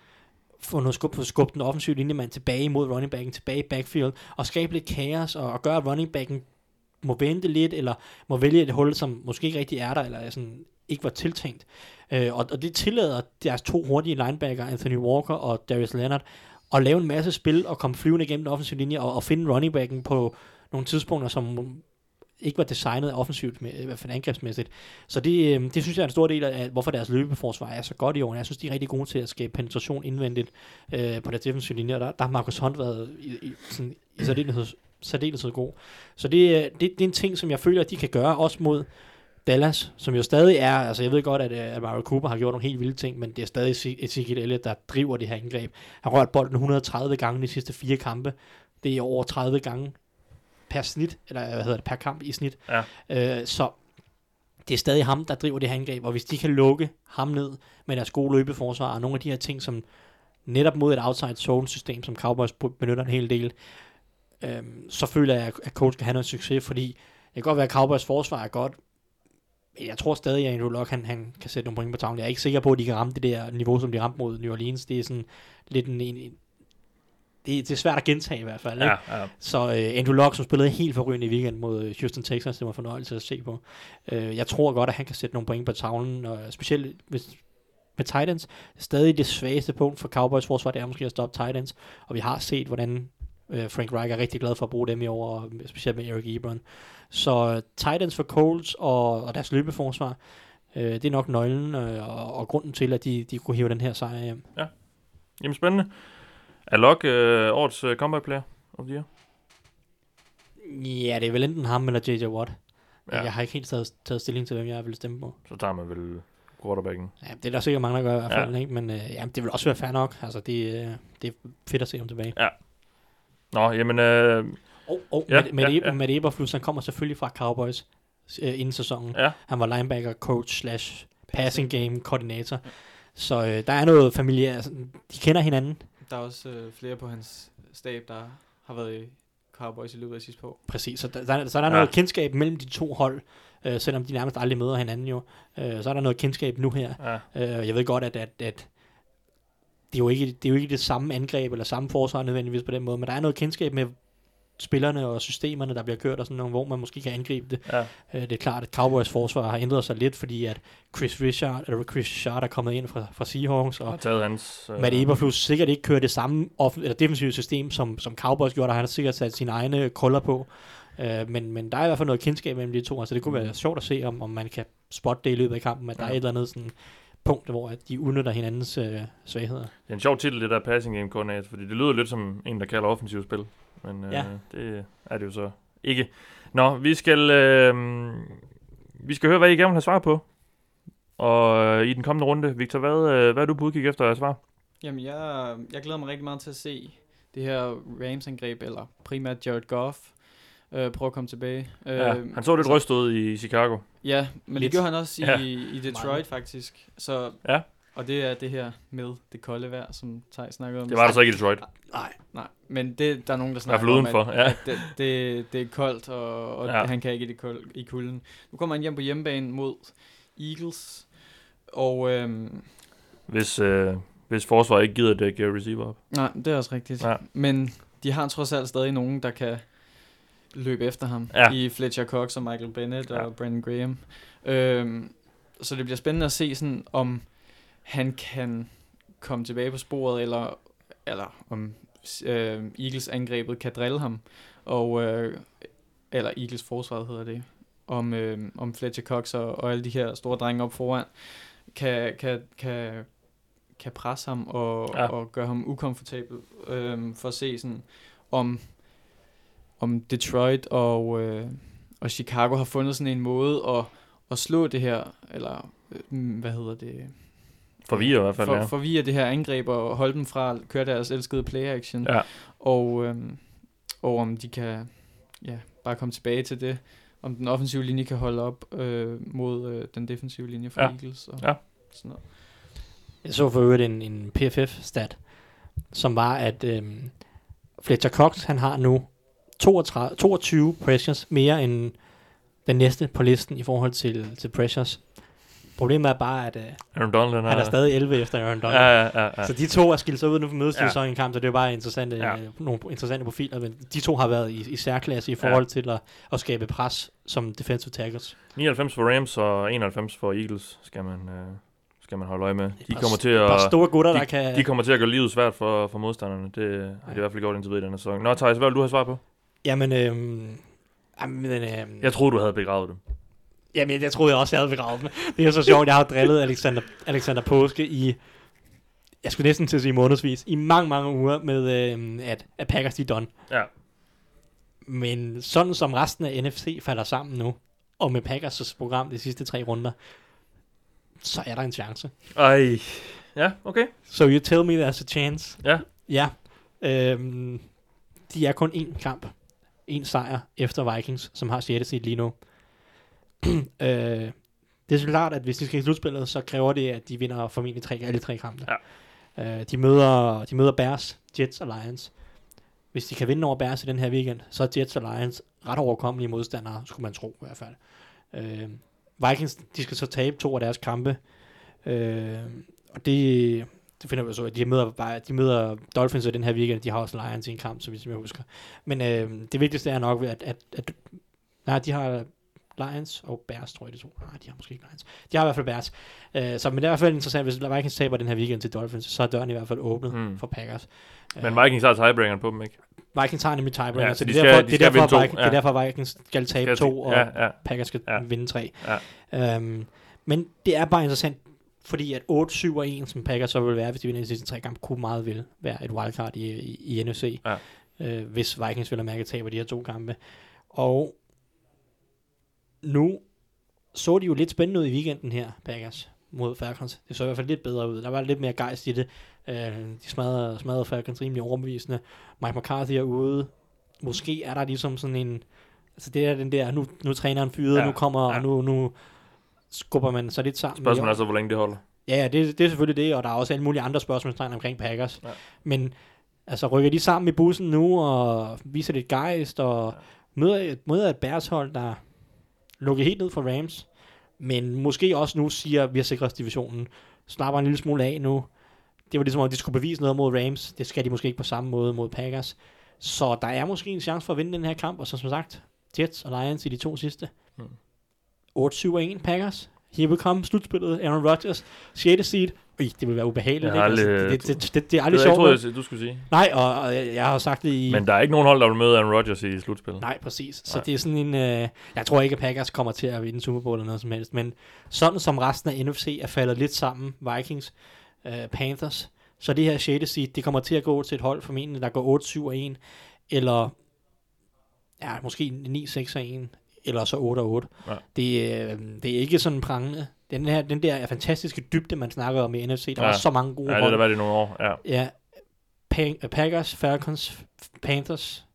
få noget skub, få den offensive linjemand tilbage mod running backen, tilbage i backfield, og skabe lidt kaos, og, og gøre, at running backen må vente lidt, eller må vælge et hul, som måske ikke rigtig er der, eller er sådan, ikke var tiltænkt. Øh, og, og det tillader deres to hurtige linebacker, Anthony Walker og Darius Leonard, at lave en masse spil og komme flyvende igennem den offensive linje og, og finde running backen på nogle tidspunkter, som ikke var designet offensivt, med, i hvert fald angrebsmæssigt. Så det, øh, det synes jeg er en stor del af, hvorfor deres løbeforsvar er så godt i år. Jeg synes, de er rigtig gode til at skabe penetration indvendigt øh, på deres defensive linje, og der, der har Marcus Hunt været i, i, sådan, i særdeleshed, særdeleshed god. Så det, øh, det, det er en ting, som jeg føler, at de kan gøre, også mod Dallas, som jo stadig er, altså jeg ved godt, at, øh, at Mario Cooper har gjort nogle helt vilde ting, men det er stadig Ezekiel Elliott, der driver det her angreb. Han har rørt bolden 130 gange de sidste fire kampe. Det er over 30 gange per snit, eller hvad hedder det, per kamp i snit. Ja. Øh, så det er stadig ham, der driver det her angreb, og hvis de kan lukke ham ned med deres gode løbeforsvar, og nogle af de her ting, som netop mod et outside zone system, som Cowboys benytter en hel del, øhm, så føler jeg, at coach kan have noget succes, fordi det kan godt være, at Cowboys forsvar er godt, men jeg tror stadig, at Andrew Luck, han, han kan sætte nogle point på tavlen. Jeg er ikke sikker på, at de kan ramme det der niveau, som de ramte mod New Orleans. Det er sådan lidt en, en det, det er svært at gentage i hvert fald. Ikke? ja, ja. Så øh, Andrew Luck, som spillede helt forrygende i weekend mod øh, Houston Texans, det var en fornøjelse at se på. Øh, jeg tror godt, at han kan sætte nogle point på tavlen, og specielt hvis, med Titans. Stadig det svageste punkt for Cowboys forsvar, det er måske at stoppe Titans, og vi har set, hvordan øh, Frank Reich er rigtig glad for at bruge dem i år, og specielt med Eric Ebron. Så øh, Titans for Colts og, og deres løbeforsvar, øh, det er nok nøglen øh, og, og grunden til, at de, de kunne hive den her sejr hjem. Jamen spændende. Er Lok øh, årets øh, comeback player of the year? Ja, det er vel enten ham eller J.J. Watt. Ja. Ja. Jeg har ikke helt taget, taget stilling til, hvem jeg vil stemme på. Så tager man vel quarterbacken. Ja, det er der sikkert mange, der gør i hvert fald, Ja. ja. ikke? men øh, ja, det vil også være fair nok. Altså, det, øh, det er fedt at se ham tilbage. Nå, jamen... Øh, Og, og Ja, ja, med, med, ja, ja, ja. med Eberflus, han kommer selvfølgelig fra Cowboys øh, inden sæsonen. ja, Han var linebacker, coach, slash passing game, koordinator. Så øh, der er noget familie, altså, de kender hinanden. Der er også øh, flere på hans stab, der har været i Cowboys i løbet af sidste år. Præcis, så der, der, så er der Ja. ja. noget kendskab mellem de to hold, øh, selvom de nærmest aldrig møder hinanden jo. Øh, så er der noget kendskab nu her. ja. Øh, jeg ved godt, at, at, at det, er jo ikke, det er jo ikke det samme angreb eller samme forsvar nødvendigvis på den måde, men der er noget kendskab med spillerne og systemerne, der bliver kørt og sådan noget, hvor man måske kan angribe det. ja. Øh, det er klart, at Cowboys forsvar har ændret sig lidt, fordi at Chris Richard, eller Chris Richard er kommet ind fra, fra Seahawks, og Har taget hans... Øh, Matt Eberflus sikkert ikke kører det samme off- eller defensive system, som, som Cowboys gjorde, og han har sikkert sat sine egne krøller på. Øh, men, men der er i hvert fald noget kendskab mellem de to, altså det kunne være sjovt at se, om, om man kan spotte det i løbet af kampen, at der Ja. er et eller andet sådan punkt, hvor de udnytter hinandens øh, svagheder. Det er en sjov titel, det der passing game coordinator, fordi det lyder lidt som en, der kalder offensivt spil. Men øh, Ja. det er det jo så ikke. Nå, vi skal, øh, vi skal høre, hvad I gerne vil have svar på. Og øh, i den kommende runde, Victor, hvad, øh, hvad er du på udkig efter at svar? Jamen, jeg, jeg glæder mig rigtig meget til at se det her Rams-angreb, eller primært Jared Goff, øh, prøve at komme tilbage. Øh, Ja, han så lidt rystet ud i Chicago. Ja, men Lidt. det gjorde han også i, Ja. i Detroit Meget. faktisk. Så, Ja. Og det er det her med det kolde vejr, som Tej snakkede om. Det var der så ikke i Detroit. Nej, Nej, men det, der er nogen, der snakker om, at, ja. at det, det, det er koldt, og, og Ja. han kan ikke i, det kold, i kulden. Nu kommer han hjem på hjemmebane mod Eagles, og øhm, Hvis, øh, hvis forsvaret ikke gider dække øh, receiver op. nej, det er også rigtigt. Ja. Men de har trods alt stadig nogen, der kan løbe efter ham Ja. i Fletcher Cox og Michael Bennett Ja. og Brandon Graham. Øhm, så det bliver spændende at se, sådan, om han kan komme tilbage på sporet, eller, eller om øh, Eagles angrebet kan drille ham, og, øh, eller Eagles forsvaret hedder det, om, øh, om Fletcher Cox og, og alle de her store drenge op foran, kan, kan, kan, kan presse ham og, ja. og gøre ham ukomfortabel, øh, for at se sådan, om, om Detroit og, øh, og Chicago har fundet sådan en måde at, at slå det her, eller øh, hvad hedder det, Forvirrer i hvert fald, for, ja. forvirre det her angreb og holde dem fra at køre deres elskede play action. Ja. Og, øhm, og om de kan ja, bare komme tilbage til det. Om den offensive linje kan holde op øh, mod øh, den defensive linje for Ja. Eagles. Og Ja. Sådan noget. Jeg så for øvrigt en, en PFF-stat, som var, at øhm, Fletcher Cox, han har nu 32, 22 pressures mere end den næste på listen i forhold til, til pressures. Problemet er bare, at øh, Aaron Donald, han, er stadig 11 efter Aaron Donald. Ja, ja, ja. ja. Så de to er skilt sig ud nu for mødes Ja. ja. sådan en kamp, så det er bare interessante, Ja. ja. nogle interessante profiler, men de to har været i, i særklasse i forhold ja. til at, at skabe pres som defensive tackles. 99 for Rams og 91 for Eagles skal man, øh, skal man holde øje med. De kommer til at... store gutter, de, der kan... De kommer til at gøre livet svært for, for modstanderne. Det har de i hvert fald gjort indtil videre i denne sæson. Nå, Thijs, hvad vil du have svar på? Jamen, øhm, jamen, øhm, Jeg troede, du havde begravet dem. Jamen, jeg troede jeg også, jeg havde begravet dem. Det er så sjovt, jeg har drillet Alexander, Alexander Påske i, jeg skulle næsten til at sige månedsvis, i mange, mange uger med, øh, at, at Packers de done. Ja. Men sådan som resten af NFC falder sammen nu, og med Packers' program de sidste tre runder, så er der en chance. Ej. Ja, okay. So you tell me there's a chance. Ja. Ja. Øhm, de er kun én kamp. En sejr efter Vikings, som har 6. seed lige nu. øh, det er så klart, at hvis de skal i slutspillet, så kræver det, at de vinder formentlig tre, alle tre kampe. Ja. Øh, de, møder, de møder Bears, Jets og Lions. Hvis de kan vinde over Bears i den her weekend, så er Jets og Lions ret overkommelige modstandere, skulle man tro i hvert fald. Øh, Vikings, de skal så tabe to af deres kampe. Øh, og det, det finder vi så, at de møder, de møder Dolphins i den her weekend, de har også Lions i en kamp, så som jeg husker. Men øh, det vigtigste er nok, at, at, at nej, de har Lions og Bears, tror jeg, de to. Nej, de har måske ikke Lions. De har i hvert fald Bears. Øh, så, men det er i hvert fald interessant, hvis Vikings taber den her weekend til Dolphins, så er døren i hvert fald åbnet Mm. for Packers. Men Vikings har tiebreakeren på dem, ikke? Vikings har nemlig tiebreaker, Ja, så så de det er derfor, de det er derfor, to, Vikings, det ja. er derfor Vikings skal tabe Skal- to, og ja, ja. Packers skal Ja. vinde tre. Ja. Um, men det er bare interessant, fordi at 8, 7 og 1, som Packers så vil være, hvis de vinder de sidste tre kampe, kunne meget vel være et wildcard i, i, i NFC, Ja. øh, hvis Vikings vil have mærke taber de her to kampe. Og nu så de jo lidt spændende ud i weekenden her, Packers mod Falcons. Det så i hvert fald lidt bedre ud. Der var lidt mere gejst i det. Øh, de smadrede, smadrede Falcons rimelig overbevisende. Mike McCarthy er ude. Måske er der ligesom sådan en... Altså det er den der, nu, nu er træneren fyret, Ja, nu kommer, ja. ja. nu, nu skubber man så lidt sammen. Spørgsmålet er så, hvor længe det holder. Ja, ja, det, det er selvfølgelig det, og der er også alle mulige andre spørgsmålstegn omkring Packers. Ja. Men altså, rykker de sammen i bussen nu, og viser lidt gejst, og ja. møder, et, møder et Bears-hold, der lukker helt ned for Rams, men måske også nu siger, at vi har sikret divisionen, slapper en lille smule af nu. Det var ligesom, om de skulle bevise noget mod Rams. Det skal de måske ikke på samme måde mod Packers. Så der er måske en chance for at vinde den her kamp, og så som sagt, Jets og Lions i de to sidste. Hmm. 8-7-1 Packers. Here we come, slutspillet. Aaron Rodgers, 6. seed, Ui, det vil være ubehageligt. Jeg ikke? Altså, det, det, det, det, er Det aldrig sjovt. vel? jeg, du skulle sige. Nej, og, og jeg, jeg har sagt det i... Men der er ikke nogen hold, der vil møde Aaron Rodgers i slutspillet. Nej, præcis. Så Nej. det er sådan en... Øh, jeg tror ikke, at Packers kommer til at vinde Super Bowl eller noget som helst, men sådan som resten af NFC er faldet lidt sammen, Vikings, øh, Panthers, så det her 6. seed, det kommer til at gå til et hold formentlig, der går 8, 7 og 1, eller ja, måske 9, 6 og 1, eller så 8 og 8. Ja. Det, øh, det er ikke sådan prangende. Den, her, den der fantastiske dybde, man snakker om i NFC, der Ja. var så mange gode Ja, det har været i nogle år. Ja. Ja, Pa- øh, Packers, Falcons, Panthers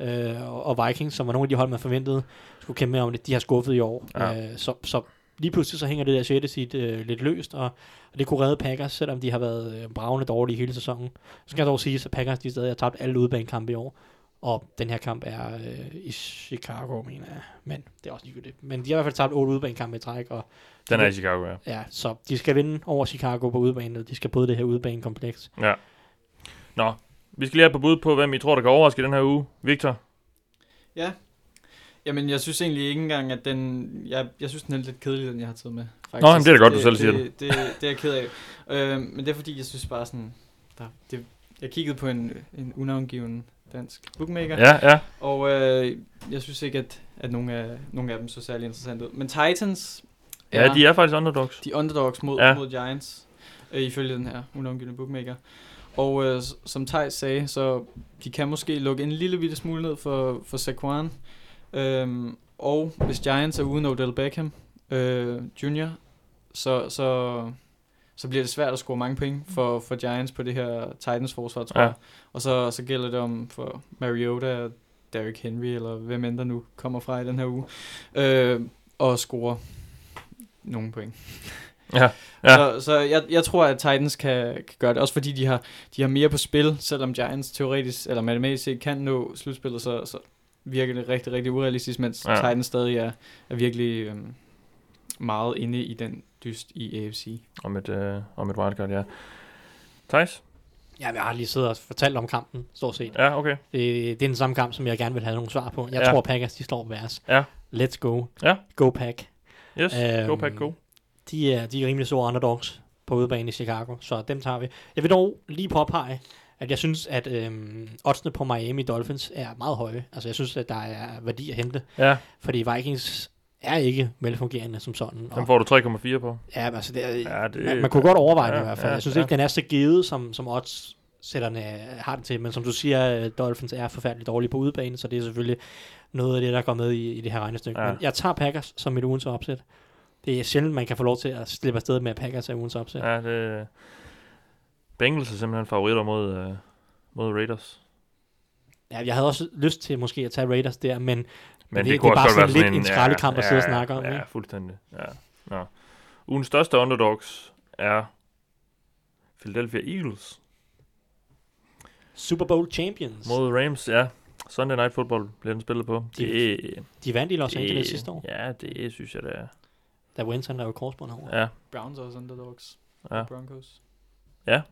øh, og- Vikings, som var nogle af de hold, man forventede skulle kæmpe med om det, de har skuffet i år. Ja. Øh, så, så lige pludselig så hænger det der 6. seed øh, lidt løst, og, og det kunne redde Packers, selvom de har været øh, bravende dårlige hele sæsonen. Så skal jeg dog sige, at Packers de stadig har tabt alle udbanekampe i år, og den her kamp er øh, i Chicago, mener jeg. Men det er også ligegyldigt. Men de har i hvert fald tabt otte udbanekampe i træk, og Den er i Chicago, ja. ja, så de skal vinde over Chicago på udbanen, og de skal bryde det her udbanekompleks. ja. Nå, vi skal lige have på bud på, hvem I tror, der kan overraske i den her uge. Victor? Ja. Jamen, jeg synes egentlig ikke engang, at den... Jeg, jeg synes, den er lidt kedelig, den jeg har taget med. Faktisk. Nå, jamen, det er da godt, du selv siger det. Det, det, det er jeg ked af. Øh, men det er fordi, jeg synes bare sådan... Der, det, jeg kiggede på en, en unavngiven dansk bookmaker, Ja, ja. og øh, jeg synes ikke, at, at nogen, af, nogen af dem så særlig interessant ud. Men Titans Ja, de er faktisk underdogs. de underdogs mod, Ja. mod Giants, øh, ifølge den her unavngivende bookmaker. Og øh, som Thijs sagde, så de kan måske lukke en lille bitte smule ned for, for Saquon. Øhm, og hvis Giants er uden Odell Beckham øh, Jr., så, så, så bliver det svært at score mange point for, for Giants på det her Titans forsvar, tror Ja. jeg. Og så, så gælder det om for Mariota, Derrick Henry, eller hvem end der nu kommer fra i den her uge, øh, at score nogle point. Ja, ja. Så, så jeg, jeg tror, at Titans kan, kan gøre det, også fordi de har, de har mere på spil, selvom Giants teoretisk eller matematisk set kan nå slutspillet, så, så virker det rigtig, rigtig urealistisk, mens Ja. ja. Titans stadig er, er virkelig øhm, meget inde i den dyst i AFC. Om et, øh, om et wildcard, ja. Thijs? Ja, jeg har lige siddet og fortalt om kampen, stort set. Ja, okay. Det, det er den samme kamp, som jeg gerne vil have nogle svar på. Jeg Ja. tror, Packers de slår værs. Ja. Let's go. Ja. Go Pack. Yes, go Øhm, pack, go. De er, de er rimelig store underdogs på udebane i Chicago, så dem tager vi. Jeg vil dog lige påpege, at jeg synes, at øhm, oddsene på Miami Dolphins er meget høje. Altså, jeg synes, at der er værdi at hente, Ja, fordi Vikings er ikke velfungerende som sådan. den får du 3,4 på. Ja, altså det, er, Ja, det- man, man kunne godt overveje ja, det i hvert fald. ja, Jeg synes ja. ikke, den er så givet, som, som odds sætterne har den til, men som du siger, øh, Dolphins er forfærdeligt dårlige på udebane, så det er selvfølgelig noget af det, der går med i, i det her regnestykke. Ja. Men jeg tager Packers som mit ugens opsæt. Det er sjældent, man kan få lov til at slippe afsted med, at Packers er ugens opsæt. Ja. Ja, det... Bengals er simpelthen favoritter mod, øh, mod Raiders. ja, jeg havde også lyst til måske at tage Raiders der, men, Men det- det, det kunne er bare også godt sådan være lidt sådan en skraldekamp at sidde og snakke om, Ja, ikke? fuldstændig. Ja. Nå. Ugens største underdogs er Philadelphia Eagles Super Bowl champions. mod Rams. Ja, Sunday Night Football bliver den spillet på. De- Det, De vandt i Los det, Angeles sidste år, Ja, det synes jeg, det er. da han lavede korsbånd over. Ja, Browns er også underdogs. Ja. Broncos. ja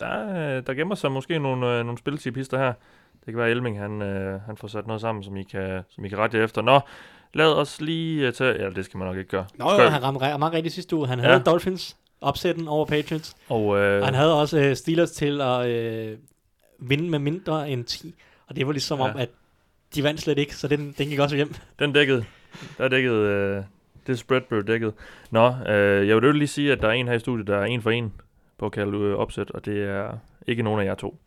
der, er- der gemmer sig måske nogle, øh, nogle spiltipister her. Det kan være, at Elming han, øh, han får sat noget sammen, som I kan, som I kan rette efter. Nå, lad os lige tage... Ja, det skal man nok ikke gøre. Nå, jo, han ramte meget rigtigt sidste uge. Han Ja. havde Dolphins opsætten over Patriots. Og, øh, Og han havde også øh, Steelers til at øh, vinde med mindre end 10. Og det var ligesom Ja. ja. om, at de vandt slet ikke, så den, den gik også hjem. Den dækkede. Der dækkede... Øh, det spread blev dækket. Nå, øh, jeg vil lige sige, at der er en her i studiet, der er en for en på at kalde øh, opsæt, og det er ikke nogen af jer to.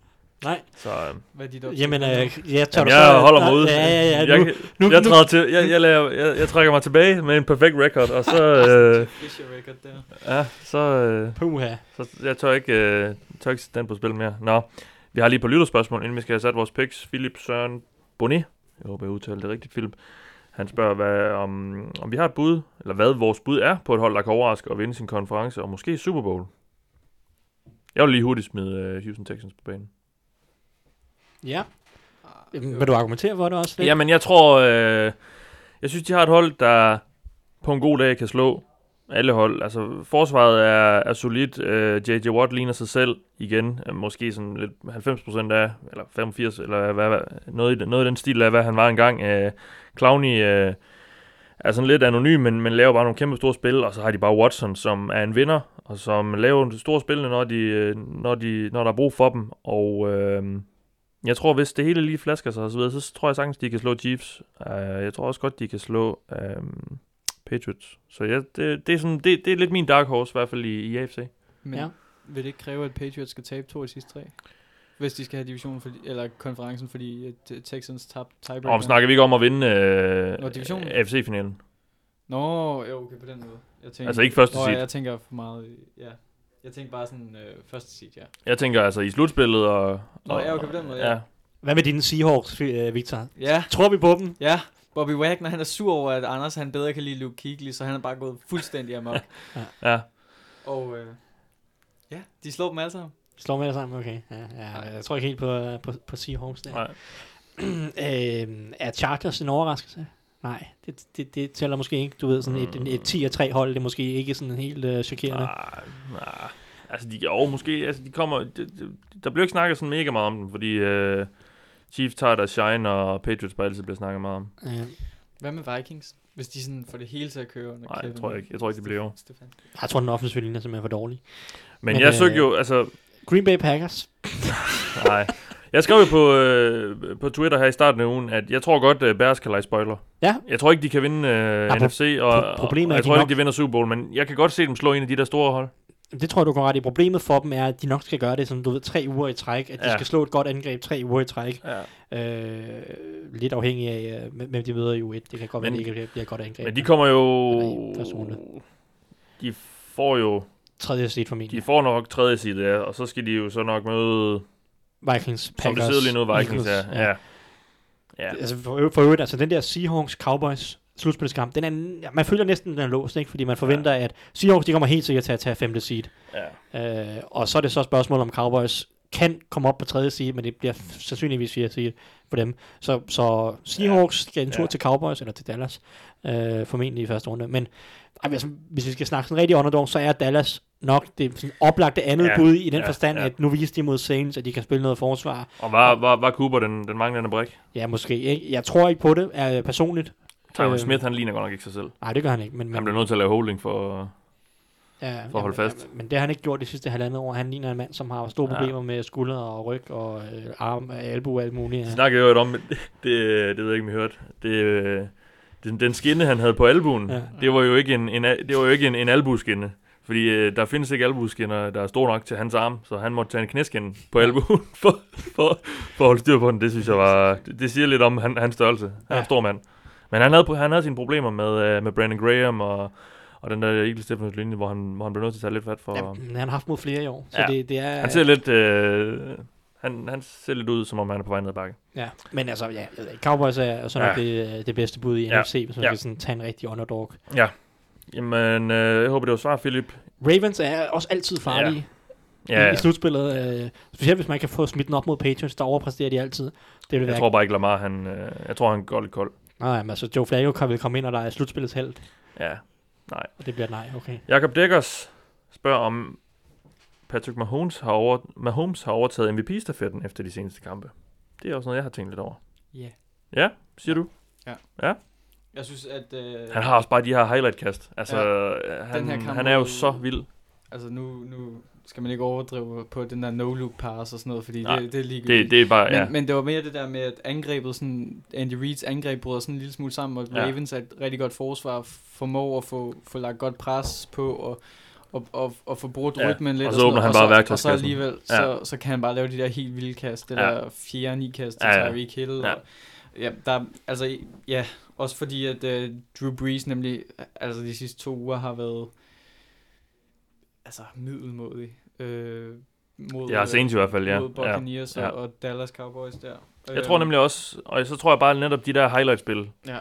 Nej, Så øh, Hvad er opsæt? jamen, øh, jeg tager jamen, du jeg holder mig ude. Ja, ja, ja. jeg, Nu, nu, jeg, nu, til, jeg, jeg, laver, jeg, jeg trækker mig tilbage med en perfekt record, og så, øh, record der. ja, så, øh, puha. så jeg tør ikke, øh, tør ikke sætte den på spil mere. Nå, vi har lige på lytterspørgsmål, inden vi skal have sat vores picks. Philip Søren Bonnet, jeg håber, jeg udtaler det rigtigt, Philip. Han spørger, hvad, om, om vi har et bud, eller hvad vores bud er på et hold, der kan overraske og vinde sin konference, og måske Super Bowl. Jeg vil lige hurtigt smide uh, Houston Texans på banen. Ja. Jamen, Vil du argumentere for det også? lidt? Jamen, jeg tror, øh, jeg synes, de har et hold, der på en god dag kan slå alle hold. Altså, forsvaret er, er solidt. Øh, J.J. Watt ligner sig selv igen. Øh, måske sådan lidt 90% af, eller 85, eller hvad, hvad, noget, i, den- noget i den stil af, hvad han var engang. Øh, Clowney øh, er sådan lidt anonym, men, men laver bare nogle kæmpe store spil, og så har de bare Watson, som er en vinder, og som laver store spil, når, de, når, de, når der er brug for dem. Og øh, jeg tror, hvis det hele lige flasker sig og så videre, så tror jeg sagtens, de kan slå Chiefs. Uh, jeg tror også godt, de kan slå øh, Patriots. Så ja, det, det, er sådan, det, det er lidt min dark horse, i hvert fald i, i AFC. Men Ja. vil det ikke kræve, at Patriots skal tabe to af de sidste tre? Hvis de skal have divisionen, fordi, eller konferencen, fordi at, uh, Texans tabte tiebreaker. Og snakker vi ikke om at vinde øh, Nå, divisionen. AFC-finalen? Nå, jo, okay, på den måde. Jeg tænker, Altså ikke første seed. jeg tænker for meget, i- ja. Jeg tænker bare sådan øh, første seed, ja. Jeg tænker altså i slutspillet og... Nå, og ja, okay, på den måde, ja. ja. Hvad med dine Seahawks, øh, Victor? Ja, Tror vi på dem? ja. Bobby Wagner, han er sur over, at Anders han bedre kan lide Luke Kuechly, så han er bare gået fuldstændig amok. ja. Og øh, ja, de slår dem alle sammen. Slår med det sammen? Okay. Ja, ja, jeg tror ikke helt på, øh, på, på Seahawks der. Nej. øh, er Chargers en overraskelse? Nej, det, det, det tæller måske ikke. Du ved, sådan et, et, et 10 3 hold, det er måske ikke sådan helt øh, chokerende. Nej, nej. Altså, de, jo, måske, altså, de kommer, de, de, der bliver ikke snakket sådan mega meget om dem, fordi øh, Chiefs tager deres shine, og Patriots bare altid bliver snakket meget om. Øh, Hvad med Vikings? Hvis de sådan får det hele til at køre under Nej, Kevin tror jeg ikke. Jeg tror ikke, det bliver. Stefan. jeg tror, den offensive linje er simpelthen for dårlig. Men, Men, jeg øh, søgte jo, altså, Green Bay Packers. nej. Jeg skrev jo på, øh, på Twitter her i starten af ugen, at jeg tror godt, at Bears kan lege spoiler. Ja. Jeg tror ikke, de kan vinde øh, pro- NFC, og, pro- problemet og er, jeg at de tror nok- ikke, de vinder Super Bowl, men jeg kan godt se dem slå en af de der store hold. Det tror jeg, du kan ret i. Problemet for dem er, at de nok skal gøre det sådan, du ved, tre uger i træk. At de Ja. skal slå et godt angreb tre uger i træk. Ja. Øh, lidt afhængig af, øh, hvem de møder i U1. Det kan godt være, Men- det ikke bliver et godt angreb. Men de kommer jo... Runde. De får jo... Tredje seed De formentlig. får nok tredje side, ja, og så skal de jo så nok møde, Vikings, som Packers, det sidder lige nu, Vikings, Eagles, ja. ja. ja. Altså for, for øvrigt, altså den der Seahawks Cowboys slutspilskamp, den er, ja, man føler næsten, den er låst, ikke? fordi man forventer, ja. at Seahawks de kommer helt sikkert til at tage femte seed. ja. Øh, og så er det så et spørgsmål om Cowboys kan komme op på tredje seed, men det bliver sandsynligvis fjerde seed for dem. Så, så Seahawks skal en tur Ja. til Cowboys, eller til Dallas, øh, formentlig i første runde. Men altså, hvis vi skal snakke sådan rigtig underdog, så er Dallas nok det sådan oplagte andet Ja. ja. bud i den Ja. forstand, Ja. at nu viser de mod Saints, at de kan spille noget forsvar. Og var, var, var Cooper den, den manglende brik? Ja, måske ikke. Jeg tror ikke på det, er personligt. Tyron Øh, Smith, han ligner godt nok ikke sig selv. Nej, det gør han ikke. Men, men, Han bliver nødt til at lave holding for... ja, for at holde fast. Men, men det har han ikke gjort de sidste halvandet år. Han ligner en mand, som har store Ja. problemer med skulder og ryg og øh, arm, albu og alt muligt. Ja. snakkede jo om, det, det, det ved jeg ikke, om I hørte. Det, øh, den, den skinne, han havde på albuen, Ja. ja. det var jo ikke en, en, det var jo ikke en, en albuskinne. Fordi øh, der findes ikke albuskinner, der er store nok til hans arm, så han måtte tage en knæskinne på albuen for, for, for at holde styr på den. Det synes jeg var, det, det siger lidt om han, hans størrelse. Han er Ja. en stor mand. Men han havde, han havde sine problemer med, øh, med Brandon Graham og, og den der Eagles Stephens linje, hvor han, hvor han blev nødt til at tage lidt fat for... Ja, men han har haft mod flere i år, så Ja. det, det er... Han ser lidt, øh, han, han ser lidt ud, som om han er på vej ned ad bakke. Ja, men altså, ja, Cowboys er så nok Ja. det, det bedste bud i Ja. NFC, hvis man Ja. skal sådan tage en rigtig underdog. Jamen, øh, jeg håber, det var svar, Philip. Ravens er også altid farlige ja. Ja, i, i slutspillet. Øh, specielt hvis man kan få smidt den op mod Patriots, der overpræsterer de altid. Det vil jeg være... tror bare ikke, Lamar, han, øh, jeg tror, han går lidt kold. Nej, men altså Joe Flacco kan vel komme ind, og der er slutspillets held, Ja, nej. og det bliver nej, okay. Jakob Dækkers spørger, om Patrick Mahomes har, over, Mahomes har overtaget MVP-stafetten efter de seneste kampe. Det er også noget, jeg har tænkt lidt over. Ja. Ja, siger du? Jeg synes, at... Øh, Han har også bare de her highlight-kast. Altså, Ja. han, Den her kamp han er jo så vild. Altså nu, nu skal man ikke overdrive på den der no-look pass og sådan noget, fordi Nej, det, det er ligegyldigt. Det, det er bare, men, ja. men det var mere det der med, at angrebet, sådan, Andy Reids angreb bryder sådan en lille smule sammen, og Ja. Ravens er et rigtig godt forsvar, formår at få, få lagt godt pres på, og, og, og, og få brugt Ja, rytmen lidt. og så sådan åbner han bare og så, og så alligevel, Ja. så, så kan han bare lave de der helt vilde kast, det Ja. der fjerde ni kast til Ja, ja. Tyreek Hill. Ja. Og, ja, der, altså, ja, også fordi, at uh, Drew Brees nemlig, altså de sidste to uger har været, altså middelmodig. Øh, mod, Ja, senest i hvert fald, ja. mod ja. Buccaneers ja. ja. og Dallas Cowboys der. Jeg tror nemlig også, og så tror jeg bare netop de der highlight-spil, Ja.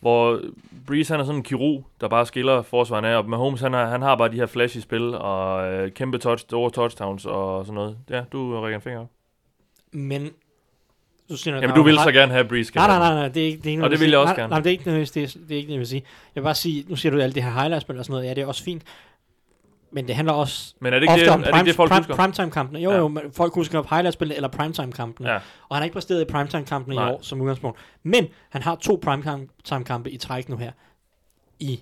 hvor Breeze han er sådan en kirurg, der bare skiller forsvaren af, og Mahomes han, er, han har bare de her flashy spil, og øh, kæmpe touch, store touchdowns og sådan noget. Ja, du rækker en finger op. Men... Du siger, Jamen, du vil så gerne have Breeze. Nej, nej, nej, nej, det er ikke det. Er ikke Og det vil jeg også gerne. Nej, det er ikke nødvendigvis det, det, er ikke det, jeg vil sige. Jeg vil bare sige, nu siger du alt det her highlight-spil og sådan noget, ja, det er også fint. Men det handler også Men er det ikke ofte det, om er det, ikke det folk prime, husker? primetime-kampene. Jo, Ja. jo, men folk husker highlight-spil eller primetime-kampene. Ja. Og han har ikke præsteret i primetime-kampene i Nej. år som udgangspunkt. Men han har to primetime-kampe i træk nu her. I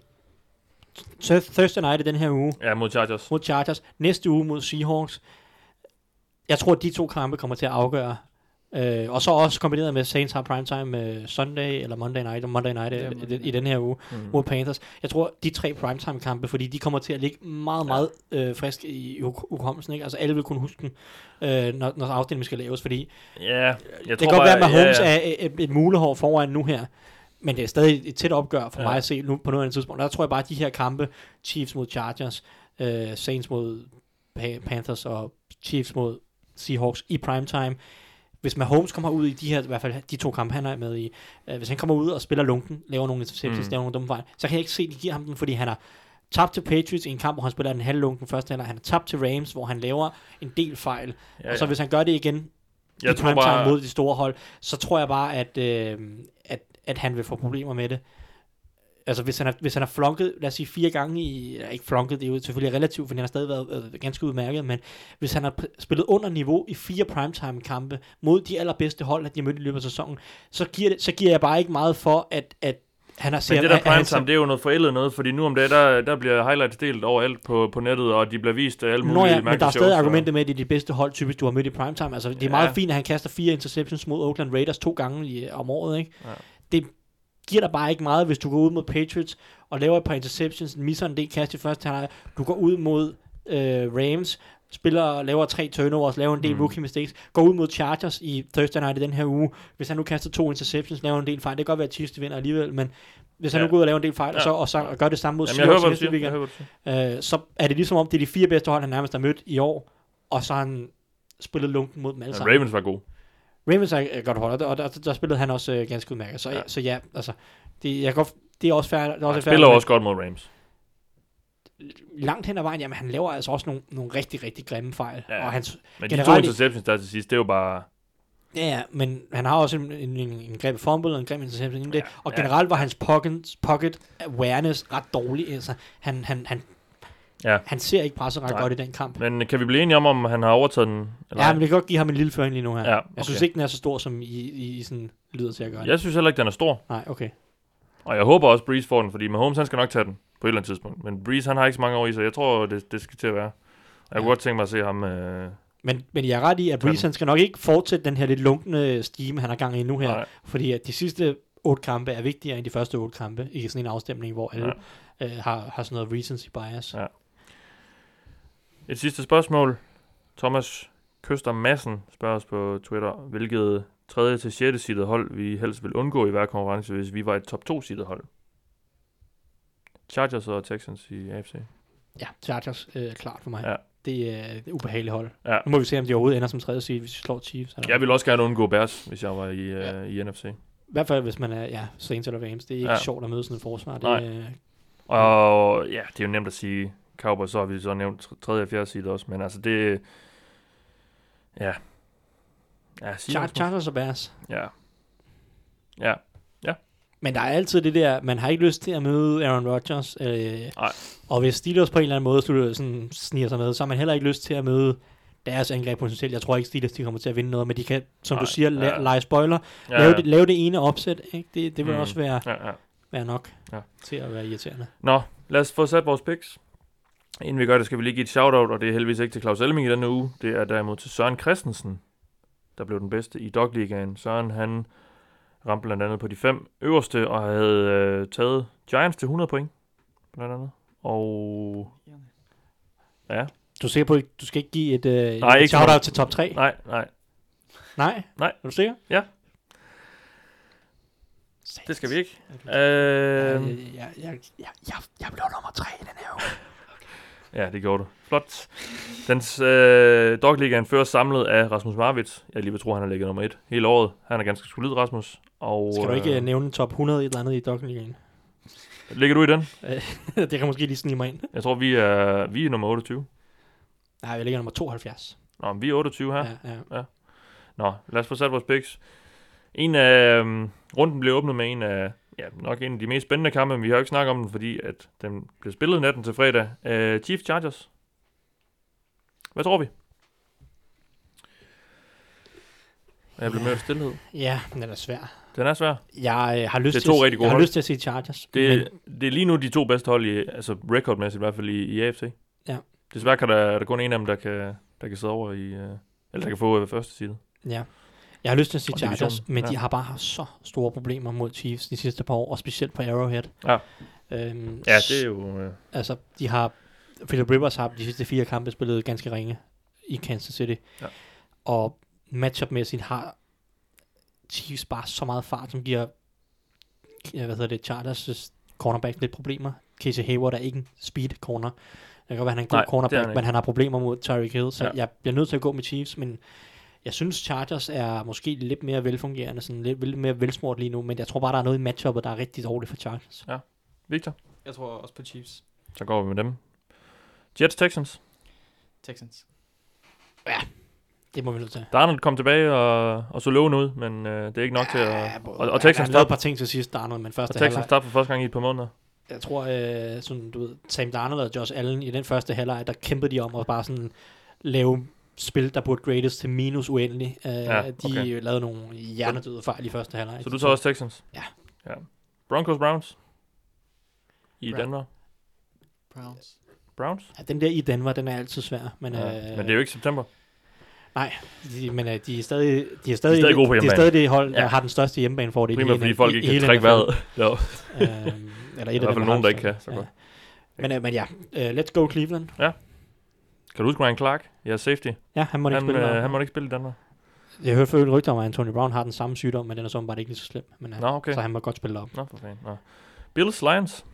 Thur- Thursday night i den her uge Ja, mod Chargers. mod Chargers. Næste uge mod Seahawks. Jeg tror, at de to kampe kommer til at afgøre. Øh, og så også kombineret med Saints har primetime øh, Sunday eller Monday night, og Monday night Ja, øh, Monday. i, den her uge Mm. mod Panthers. Jeg tror, de tre primetime kampe, fordi de kommer til at ligge meget, meget øh, frisk i hu- hukommelsen. Ikke? Altså alle vil kunne huske dem, øh, når, når afdelingen skal laves, fordi Ja, jeg det tror kan godt være, at Mahomes ja. er et, et mulehår foran nu her, men det er stadig et tæt opgør for Ja. mig at se nu på noget tidspunkt. Der tror jeg bare, at de her kampe, Chiefs mod Chargers, øh, Saints mod Pa- Panthers og Chiefs mod Seahawks i primetime, hvis Mahomes kommer ud i de her, i hvert fald de to kampe, han er med i, øh, hvis han kommer ud og spiller lunken, laver nogle interceptions, Mm. laver nogle dumme fejl, så kan jeg ikke se, at de giver ham den, fordi han har tabt til Patriots i en kamp, hvor han spiller den halv lunken første halvleg. Han har tabt til Rams, hvor han laver en del fejl. Ja, Ja, og så hvis han gør det igen Jeg i tror bare- mod de store hold, så tror jeg bare, at, øh, at, at han vil få problemer med det. Altså hvis han, har, hvis han har flunket, lad os sige fire gange i, eller ikke flunket, det er jo selvfølgelig relativt, fordi han har stadig været øh, ganske udmærket, men hvis han har spillet under niveau i fire primetime kampe mod de allerbedste hold, at de har mødt i løbet af sæsonen, så giver, det, så giver jeg bare ikke meget for, at, at han har Men det der at han primetime, det er jo noget forældet noget, fordi nu om det, der, der bliver highlights delt overalt på, på nettet, og de bliver vist af alle mulige Nå ja, men der er stadig argumentet med, at det er de bedste hold, typisk du har mødt i primetime. Altså, det er meget Ja. fint, at han kaster fire interceptions mod Oakland Raiders to gange i, om året. Ikke? Ja. Det giver dig bare ikke meget, hvis du går ud mod Patriots og laver et par interceptions, misser en del kast i første halvleg. Du går ud mod øh, Rams, spiller laver tre turnovers, laver en del Mm. rookie mistakes, går ud mod Chargers i Thursday night i den her uge. Hvis han nu kaster to interceptions, laver en del fejl, det kan godt være, at Chiefs de vinder alligevel, men hvis han Ja. nu går ud og laver en del fejl, Ja. og, så, og så og gør det samme mod Seahawks næste weekend, øh, så er det ligesom om, det er de fire bedste hold, han nærmest har mødt i år, og så har han spillet lunken mod dem alle Ja, sammen. Ravens var god. Ravens er et godt hold, og der, der, der spillede han også øh, ganske udmærket. Så Ja. ja. så ja, altså, det, jeg godt, det er også fair. Det er også spiller også godt mod Rams. Langt hen ad vejen, jamen han laver altså også nogle, nogle rigtig, rigtig grimme fejl. Ja. Ja. Og hans, Men de to interceptions der til sidst, det er jo bare... ja, ja, men han har også en, en, en, en grebet fumble og en grim interception inden det. Og ja. generelt var hans pocket, pocket awareness ret dårlig. Altså, han, han, han, Ja. han ser ikke presset ret Nej. godt i den kamp. Men kan vi blive enige om, om han har overtaget den? Eller Ja, men det kan godt give ham en lille føring lige nu her. Ja, Jeg synes okay. ikke, den er så stor, som I, I, I sådan lyder til at gøre. Jeg synes heller ikke, den er stor. Nej, okay. Og jeg håber også, Breeze får den, fordi Mahomes, han skal nok tage den på et eller andet tidspunkt. Men Breeze, han har ikke så mange år i sig. Jeg tror, det, det skal til at være. Og jeg kunne Ja. godt tænke mig at se ham... Øh, Men, men jeg er ret i, at. Breeze han skal nok ikke fortsætte den her lidt lunkende stime, han har gang i nu her. nej. Fordi at de sidste otte kampe er vigtigere end de første otte kampe i sådan en afstemning, hvor alle ja. øh, har, har sådan noget recency bias. Ja. Et sidste spørgsmål. Thomas Køster Madsen spørger os på Twitter, hvilket 3. til 6. seedet hold vi helst vil undgå i hver konkurrence, hvis vi var et top 2 seedet hold. Chargers og Texans i AFC. Ja, Chargers øh, klart for mig. Ja. Det er et ubehageligt hold. Ja. Nu må vi se, om de overhovedet ender som tredje seed, hvis vi slår Chiefs. Eller Jeg vil også gerne undgå Bears, hvis jeg var i, Ja. uh, i NFC. I hvert fald, hvis man er ja, Saints eller Rams. Det er ikke Ja. ja. sjovt at møde sådan et forsvar. Det, Nej. øh, Og ja, det er jo nemt at sige Cowboys, så har vi så nævnt 3. og 4. seed også, men altså det... Ja. Ja, Char-. Chargers og Bears. Ja. Ja. Men der er altid det der, man har ikke lyst til at møde Aaron Rodgers. Øh, Nej. og hvis Steelers på en eller anden måde slutter, sådan, sniger sig med, så har man heller ikke lyst til at møde deres angreb potentielt. Jeg tror ikke, Steelers de kommer til at vinde noget, men de kan, som Nej, du siger, la- ja. lege spoiler. Ja, Lave, det, lave det ene opsæt. Ikke? Det, det vil mm. også være, ja, ja. være nok Ja. til at være irriterende. Nå, lad os få sat vores picks. Inden vi gør det, skal vi lige give et shout-out, og det er heldigvis ikke til Claus Elming i denne uge. Det er derimod til Søren Christensen, der blev den bedste i Dogligaen. Søren, han ramte blandt andet på de fem øverste, og havde øh, taget Giants til 100 point, blandt andet. Og ja, Du er sikker på, at du skal ikke give et, øh, Nej, et shout-out til top 3? nej, nej, Nej? Nej. Er du sikker? Ja. det skal vi ikke. Øh, jeg, jeg, jeg, jeg, jeg, jeg blev nummer 3 i den her uge. Ja, det gjorde du. Flot. Den øh, Dogligaen føres samlet af Rasmus Marvits. Jeg lige vil tro, han har ligget nummer et hele året. Han er ganske solid, Rasmus. Og, Skal du ikke øh, øh, nævne top 100 et eller andet i Dokken Ligger du i den? det kan måske lige snige mig ind. Jeg tror, vi er, vi er nummer 28. Nej, jeg ligger nummer 72. Nå, men vi er 28 her. Ja, ja. Nå, lad os få sat vores picks. En af øhm, runden blev åbnet med en af, ja, nok en af de mest spændende kampe, men vi har jo ikke snakket om den, fordi at den blev spillet natten til fredag. Uh, Chiefs Chargers. Hvad tror vi? Jeg blev mødt af stillhed. Ja, men den er svær. Den er svær. Jeg øh, har lyst Det er til, to rigtig gode jeg har lyst til at sige Chargers. Det, men, det er lige nu de to bedste hold, i, altså recordmæssigt i hvert fald i, i AFC. Ja. Desværre kan der, er der kun en af dem, der kan, der kan sidde over i, øh, eller der kan få øh, første side. ja. Jeg har lyst til at sige Chargers, men ja. de har bare haft så store problemer mod Chiefs de sidste par år, og specielt på Arrowhead. Ja. Øhm, Ja, det er jo... Øh, Altså, de har... Philip Rivers har de sidste fire kampe spillet ganske ringe i Kansas City. Ja. Og matchup-mæssigt har Chiefs bare så meget fart, som giver ja, hvad hedder det, Chargers cornerback lidt problemer. Casey Hayward er ikke en speed corner. Det kan godt være, han er en god Nej, er cornerback, han men han har problemer mod Tyreek Hill, så ja. jeg bliver nødt til at gå med Chiefs, men jeg synes, Chargers er måske lidt mere velfungerende, sådan lidt, lidt mere velsmurt lige nu, men jeg tror bare, der er noget i matchuppet, der er rigtig dårligt for Chargers. Victor, Jeg tror også på Chiefs. så går vi med dem. Jets Texans. Texans. Det må vi nødt til. Darnold kom tilbage og, og så lovende ud, men øh, det er ikke nok til at... både- Og, og Texans lavede et tabte par ting til sidst, Darnold, men og første Texans halvleg. tabte for første gang i et par måneder. Jeg tror, øh, sådan, du ved, Sam Darnold og Josh Allen i den første halvleg, der kæmpede de om at bare sådan lave spil, der burde grades til minus uendelig. Øh, Ja, De okay. lavede nogle hjernedøde fejl i første halvleg. Så du tager også Texans? Ja. ja. Broncos Browns. I Brown. Denver. Browns. Browns? Ja, den der i Denver, den er altid svær. Men, Ja. øh, Men det er jo ikke september. de, men øh, de er stadig, de er stadig, stadig gode på de er hjemmebane. stadig det hold, der Ja. har den største hjemmebanefordel. Primært fordi folk ikke kan trække vejret. Jo. øhm, eller et I hvert fald nogen, der ikke kan. Så Ja. godt. Men, øh, men ja, uh, let's go Cleveland. Kan du huske Ryan Clark? Ja, safety. Ja, han må ikke Han, spille. øh, der. han må ikke spille i Danmark. Jeg hørte for øvrigt rygter om, at Antonio Brown har den samme sygdom, men den er så bare ikke lige så slem. Men, øh, Nå, okay. Så han må godt spille op. Nå, for fanden. Nå. Bills Lions.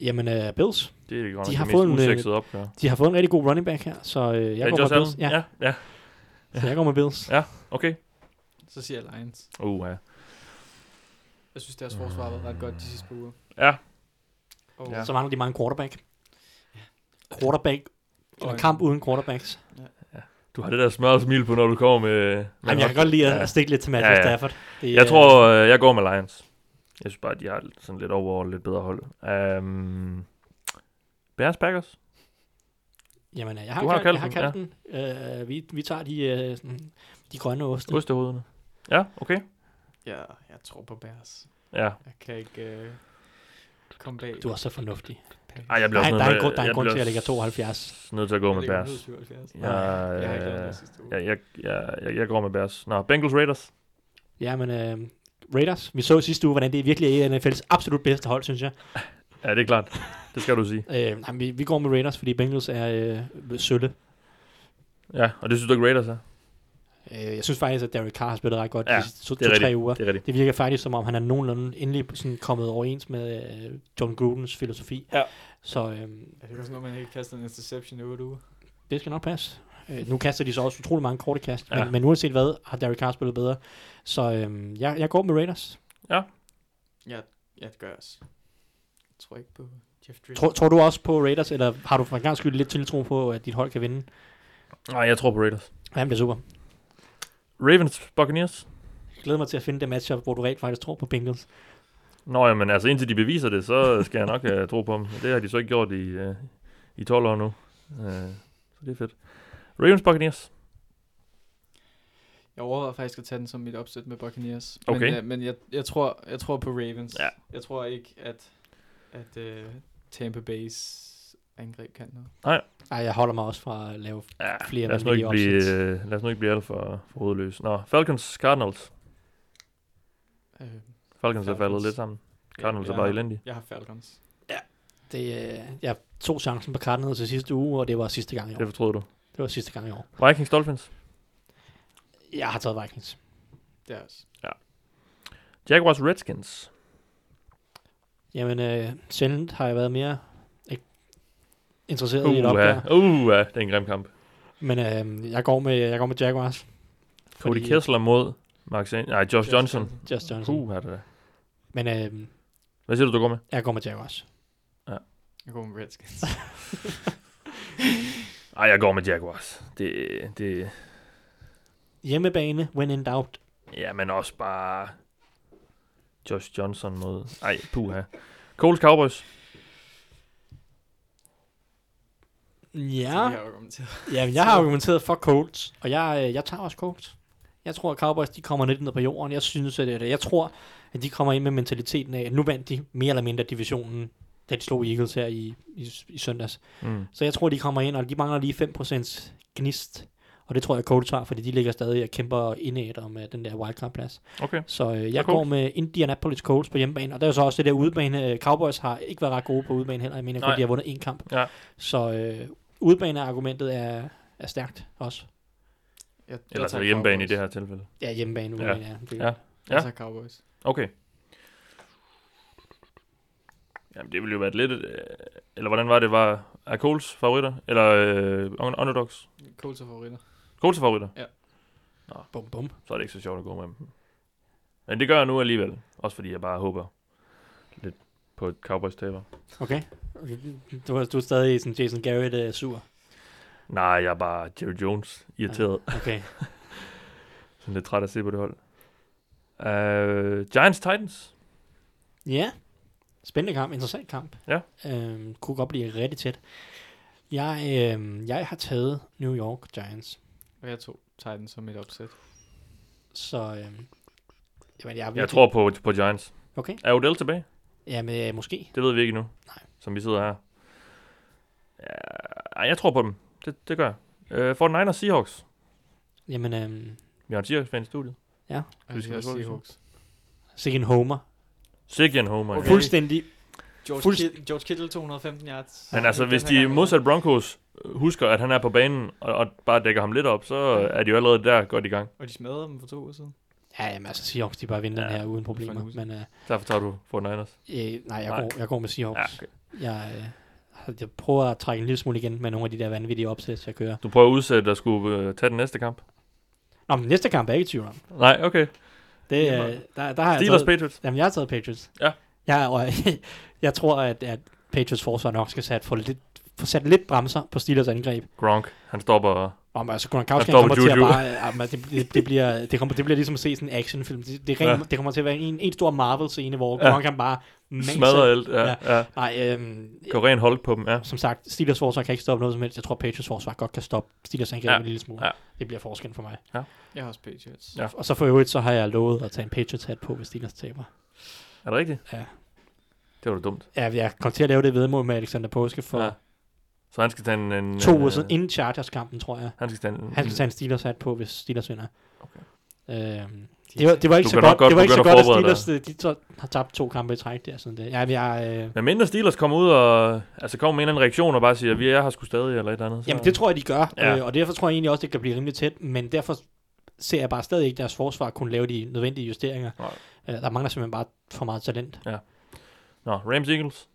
Jamen, uh, Bills, Det er godt De har fået en, øh, usexede opgør. de har fået en rigtig god running back her, så øh, jeg Ja, går Josh med Bills. Allen? Ja, Ja, ja. så jeg går med Bills. Okay. Så siger jeg Lions. Uh, ja. Jeg synes, deres forsvar har været ret godt de sidste par uger. Ja. Og Ja. Så mangler de mange quarterback. Quarterback. Og En kamp uden quarterbacks. Du har det der smør og smil på, når du kommer med... med Jamen, jeg kan godt lide at, Ja. stikke lidt til Matthew Ja, ja. Stafford. Det, Jeg øh, tror, øh, jeg går med Lions. Jeg synes bare, at de har sådan lidt overall lidt bedre hold. Um, Bears Packers? Jamen, jeg har, Du har kaldt, kaldt jeg har den, kaldt den. Øh, vi, vi tager de, øh, sådan, de grønne oste. Ostehovederne. Ja, okay. Ja, jeg tror på Bears. Ja. Jeg kan ikke øh, komme bag. Du er så fornuftig. Ej, jeg bliver også der er en grund, der er en grund til, at jeg ligger s- 72. Nødt til at gå med Bears. 177. Jeg, Jeg jeg, jeg, jeg, jeg, jeg går med Bears. Nå, Bengals Raiders. Ja, men øh, Raiders. Vi så sidste uge, hvordan det virkelig er NFL's absolut bedste hold, synes jeg. Ja, det er klart. Det skal du sige. Øh, nej, vi, vi går med Raiders, fordi Bengals er øh, sølle. Ja, og det synes du ikke Raiders er? Øh, jeg synes faktisk, at Derek Carr har spillet ret godt Ja, de sidste to, er to, tre rigtigt. uger. Det er rigtigt. Det virker faktisk, som om han er nogenlunde endelig sådan kommet overens med øh, John Grudens filosofi. Ja. Så øh, Er det også noget, man ikke kaster en interception i 8 uger? det skal nok passe. Øh, nu kaster de så også utrolig mange korte kast, Ja. men, men uanset hvad, har Derek Carr spillet bedre. Så øh, jeg, jeg går med Raiders. Ja, ja det gør jeg også. Jeg tror ikke på Jeff Driscoll. Tror, tror du også på Raiders, eller har du for en gang skyld lidt tiltro på, at dit hold kan vinde? Nej, jeg tror på Raiders. Jamen, det er super. Ravens Buccaneers. Jeg glæder mig til at finde det matchup, hvor du rent faktisk tror på Bengals. Nå, jamen altså indtil de beviser det, så skal jeg nok uh, tro på dem. Det har de så ikke gjort i, uh, i 12 år nu. Uh, så det er fedt. Ravens Buccaneers. Jeg overvejer faktisk at tage den som mit opsæt med Buccaneers. Okay. Men, ja, men jeg, jeg, tror, jeg tror på Ravens. Ja. Jeg tror ikke, at, at uh, Tampa Bay's angreb kan noget. Ej, jeg holder mig også fra at lave Ja, flere lad os, nu ikke blive, uh, lad os nu ikke blive alt for, for hovedløs. Nå, Falcons Cardinals. Uh, Falcons er faldet Falcons. lidt sammen. Cardinals jeg, er bare har- elendige. Jeg har Falcons. Det, øh, jeg tog chancen på Cardinals til sidste uge, og det var sidste gang i år. Det fortrød du. Det var sidste gang i år. Vikings Dolphins. Jeg har taget Vikings. Det er også. Jaguars Redskins. Jamen, øh, sjældent har jeg været mere ikke, interesseret Uh, i et opgør. uh, uh, det er en grim kamp. Men øh, jeg, går med, jeg går med Jaguars. Cody Fordi- Kessler mod Mark Saint. Nej, Josh Johnson. Just Johnson. Uh, er det. Men øh, Hvad siger du, du går med? jeg går med Jaguars. Jeg går med Redskins. Ej, jeg går med Jaguars. Det, det, Hjemmebane, when in doubt. ja, men også bare Josh Johnson mod... Ej, puha. Coles Cowboys. Ja, ja men jeg har argumenteret for Colts, og jeg, øh, jeg tager også Colts. Jeg tror, at Cowboys de kommer lidt ned på jorden. Jeg synes, at det, jeg tror, at de kommer ind med mentaliteten af, at nu vandt de mere eller mindre divisionen, da de slog Eagles her i, i, i søndags. Mm. Så jeg tror, de kommer ind, og de mangler lige 5% gnist. Og det tror jeg, Colts har, fordi de ligger stadig og kæmper indad om uh, den der wildcard-plads. Okay. Så øh, jeg går med Indianapolis Colts på hjemmebane. Og der er så også det der udebane. øh, Cowboys har ikke været ret gode på udebane heller. Jeg mener Nej. de har vundet én kamp. Ja. Så øh, udebane-argumentet er, er stærkt også. Jeg, Eller så tager hjemmebane i Cowboys. det her tilfælde. Ja, hjemmebane. Udebane, ja. Det, Ja. Jeg tager Cowboys. Okay. Jamen, det ville jo være et lidt... Øh, eller hvordan var det? Var er Coles favoritter? Eller øh, un- underdogs? Colts er favoritter. Coles er favoritter? Bum, bum. Så er det ikke så sjovt at gå med dem. Men det gør jeg nu alligevel. Også fordi jeg bare håber lidt på et Cowboys taber. Okay. okay. Du, er- du er stadig sådan Jason Garrett uh, sur. Nej, jeg er bare Jerry Jones irriteret. Okay. Sådan lidt træt at se på det hold. Uh, Giants Titans. Ja. Spændende kamp. Interessant kamp. Ja. Øhm, kunne godt blive rigtig tæt. Jeg, øh, jeg har taget New York Giants. Og jeg tog Titans som et opsæt. Så øh, jamen, jeg, er Jeg tror på, på Giants. Okay. Er Odell tilbage? Jamen, øh, måske. Det ved vi ikke endnu. Nej. Som vi sidder her. Ja, jeg tror på dem. Det, det gør jeg. Uh, for Niners Seahawks. Jamen, øh, Vi har en Seahawks-fan i studiet. Og Vi skal på, Seahawks. sikke en homer. Sikke Homer. Okay. Okay. Fuldstændig. George, Fuldst- Kittle, George Kittle 215 yards. Men altså, Den hvis de modsat Broncos husker, at han er på banen, og, og bare dækker ham lidt op, så er de jo allerede der godt i gang. Og de smadrede dem for to uger siden. Ja, jamen, altså Seahawks, de bare vinder Ja, den her uden problemer. en Men øh, Derfor tager du for Niners. øh, nej, jeg, Nej. Går, jeg går med Seahawks. Ja, okay. Jeg, øh, jeg prøver at trække en lille smule igen med nogle af de der vanvittige opsæt, jeg kører. Du prøver at udsætte at skulle uh, tage den næste kamp? Nå, men næste kamp er jeg ikke i tvivl om. Nej, okay. Det, øh, der, der har jeg Steelers taget, Patriots. Jamen, jeg har taget Patriots. Ja. Jeg, og, jeg tror, at, at Patriots forsvar nok skal sat, få, lidt, få sat lidt bremser på Steelers angreb. Gronk, han stopper. Om, altså, Gronkowski Han kommer til at bare... Men det, det, det, bliver, det, kommer, det bliver ligesom at se sådan en actionfilm. Det, det, Ja. det kommer til at være en, en stor Marvel-scene, hvor Ja. Gronk kan bare Smadrer alt. Ja, Ja. ja. ja. Nej, øhm, Går ren hold på dem, ja. som sagt, Steelers forsvar kan ikke stoppe noget som helst. Jeg tror, Patriots forsvar godt kan stoppe Steelers angreb Ja. en lille smule. Ja. Det bliver forskellen for mig. Jeg har også Patriots. Ja. Og så for øvrigt, så har jeg lovet at tage en Patriots hat på, hvis Steelers taber. Er det rigtigt? Ja. Det var da dumt. Ja, jeg kom til at lave det vedmål med Alexander Påske for Ja. ja. Så han skal tage en... en to uger øh, siden, inden Chargers-kampen, tror jeg. Han skal tage en... Han skal tage en Steelers hat på, hvis Steelers vinder. Okay. Øhm, det, var, det var ikke Du så godt, godt det var ikke så godt, at Steelers de, de så, har tabt to kampe i træk der. Sådan det. Ja, men jeg, øh, Men mindre Steelers kommer ud og... Altså kommer med en eller anden reaktion og bare siger, vi er her sgu stadig, eller et eller andet. Så... jamen, det tror jeg, de gør. Ja. Ja. Øh, og derfor tror jeg egentlig også, det kan blive rimelig tæt. Men derfor ser jeg bare stadig ikke deres forsvar kunne lave de nødvendige justeringer. Nej. Øh, der mangler simpelthen bare for meget talent. Nå, Rams Eagles.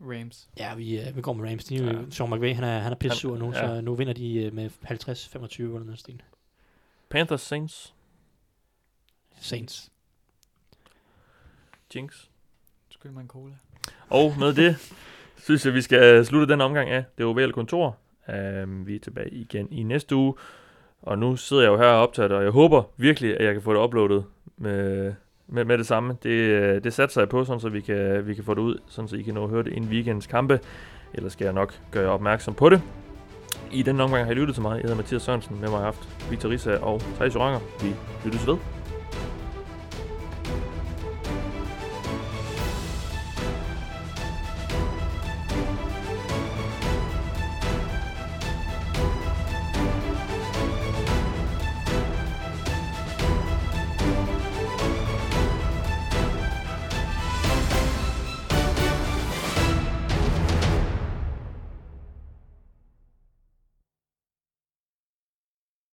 Rams. Ja, vi, øh, vi går med Rams. De, Ja. ja. Sean McVay, han er, han er pisse sur nu, ja. så nu vinder de øh, med 50-25 eller noget stil. Panthers Saints. Saints. Jinx. Skyld mig en cola. Og med det, synes jeg, vi skal slutte den omgang af det ovale kontor. Um, vi er tilbage igen i næste uge. Og nu sidder jeg jo her og optager og jeg håber virkelig, at jeg kan få det uploadet med, med, med det samme. Det, øh, det satser jeg på, sådan så vi kan, vi kan få det ud, sådan så I kan nå at høre det inden weekendens kampe. Ellers skal jeg nok gøre jer opmærksom på det. I den omgang har I lyttet til mig. Jeg hedder Mathias Sørensen. Med mig har jeg haft Victor Rissa og Thijs Joranger. Vi lyttes ved.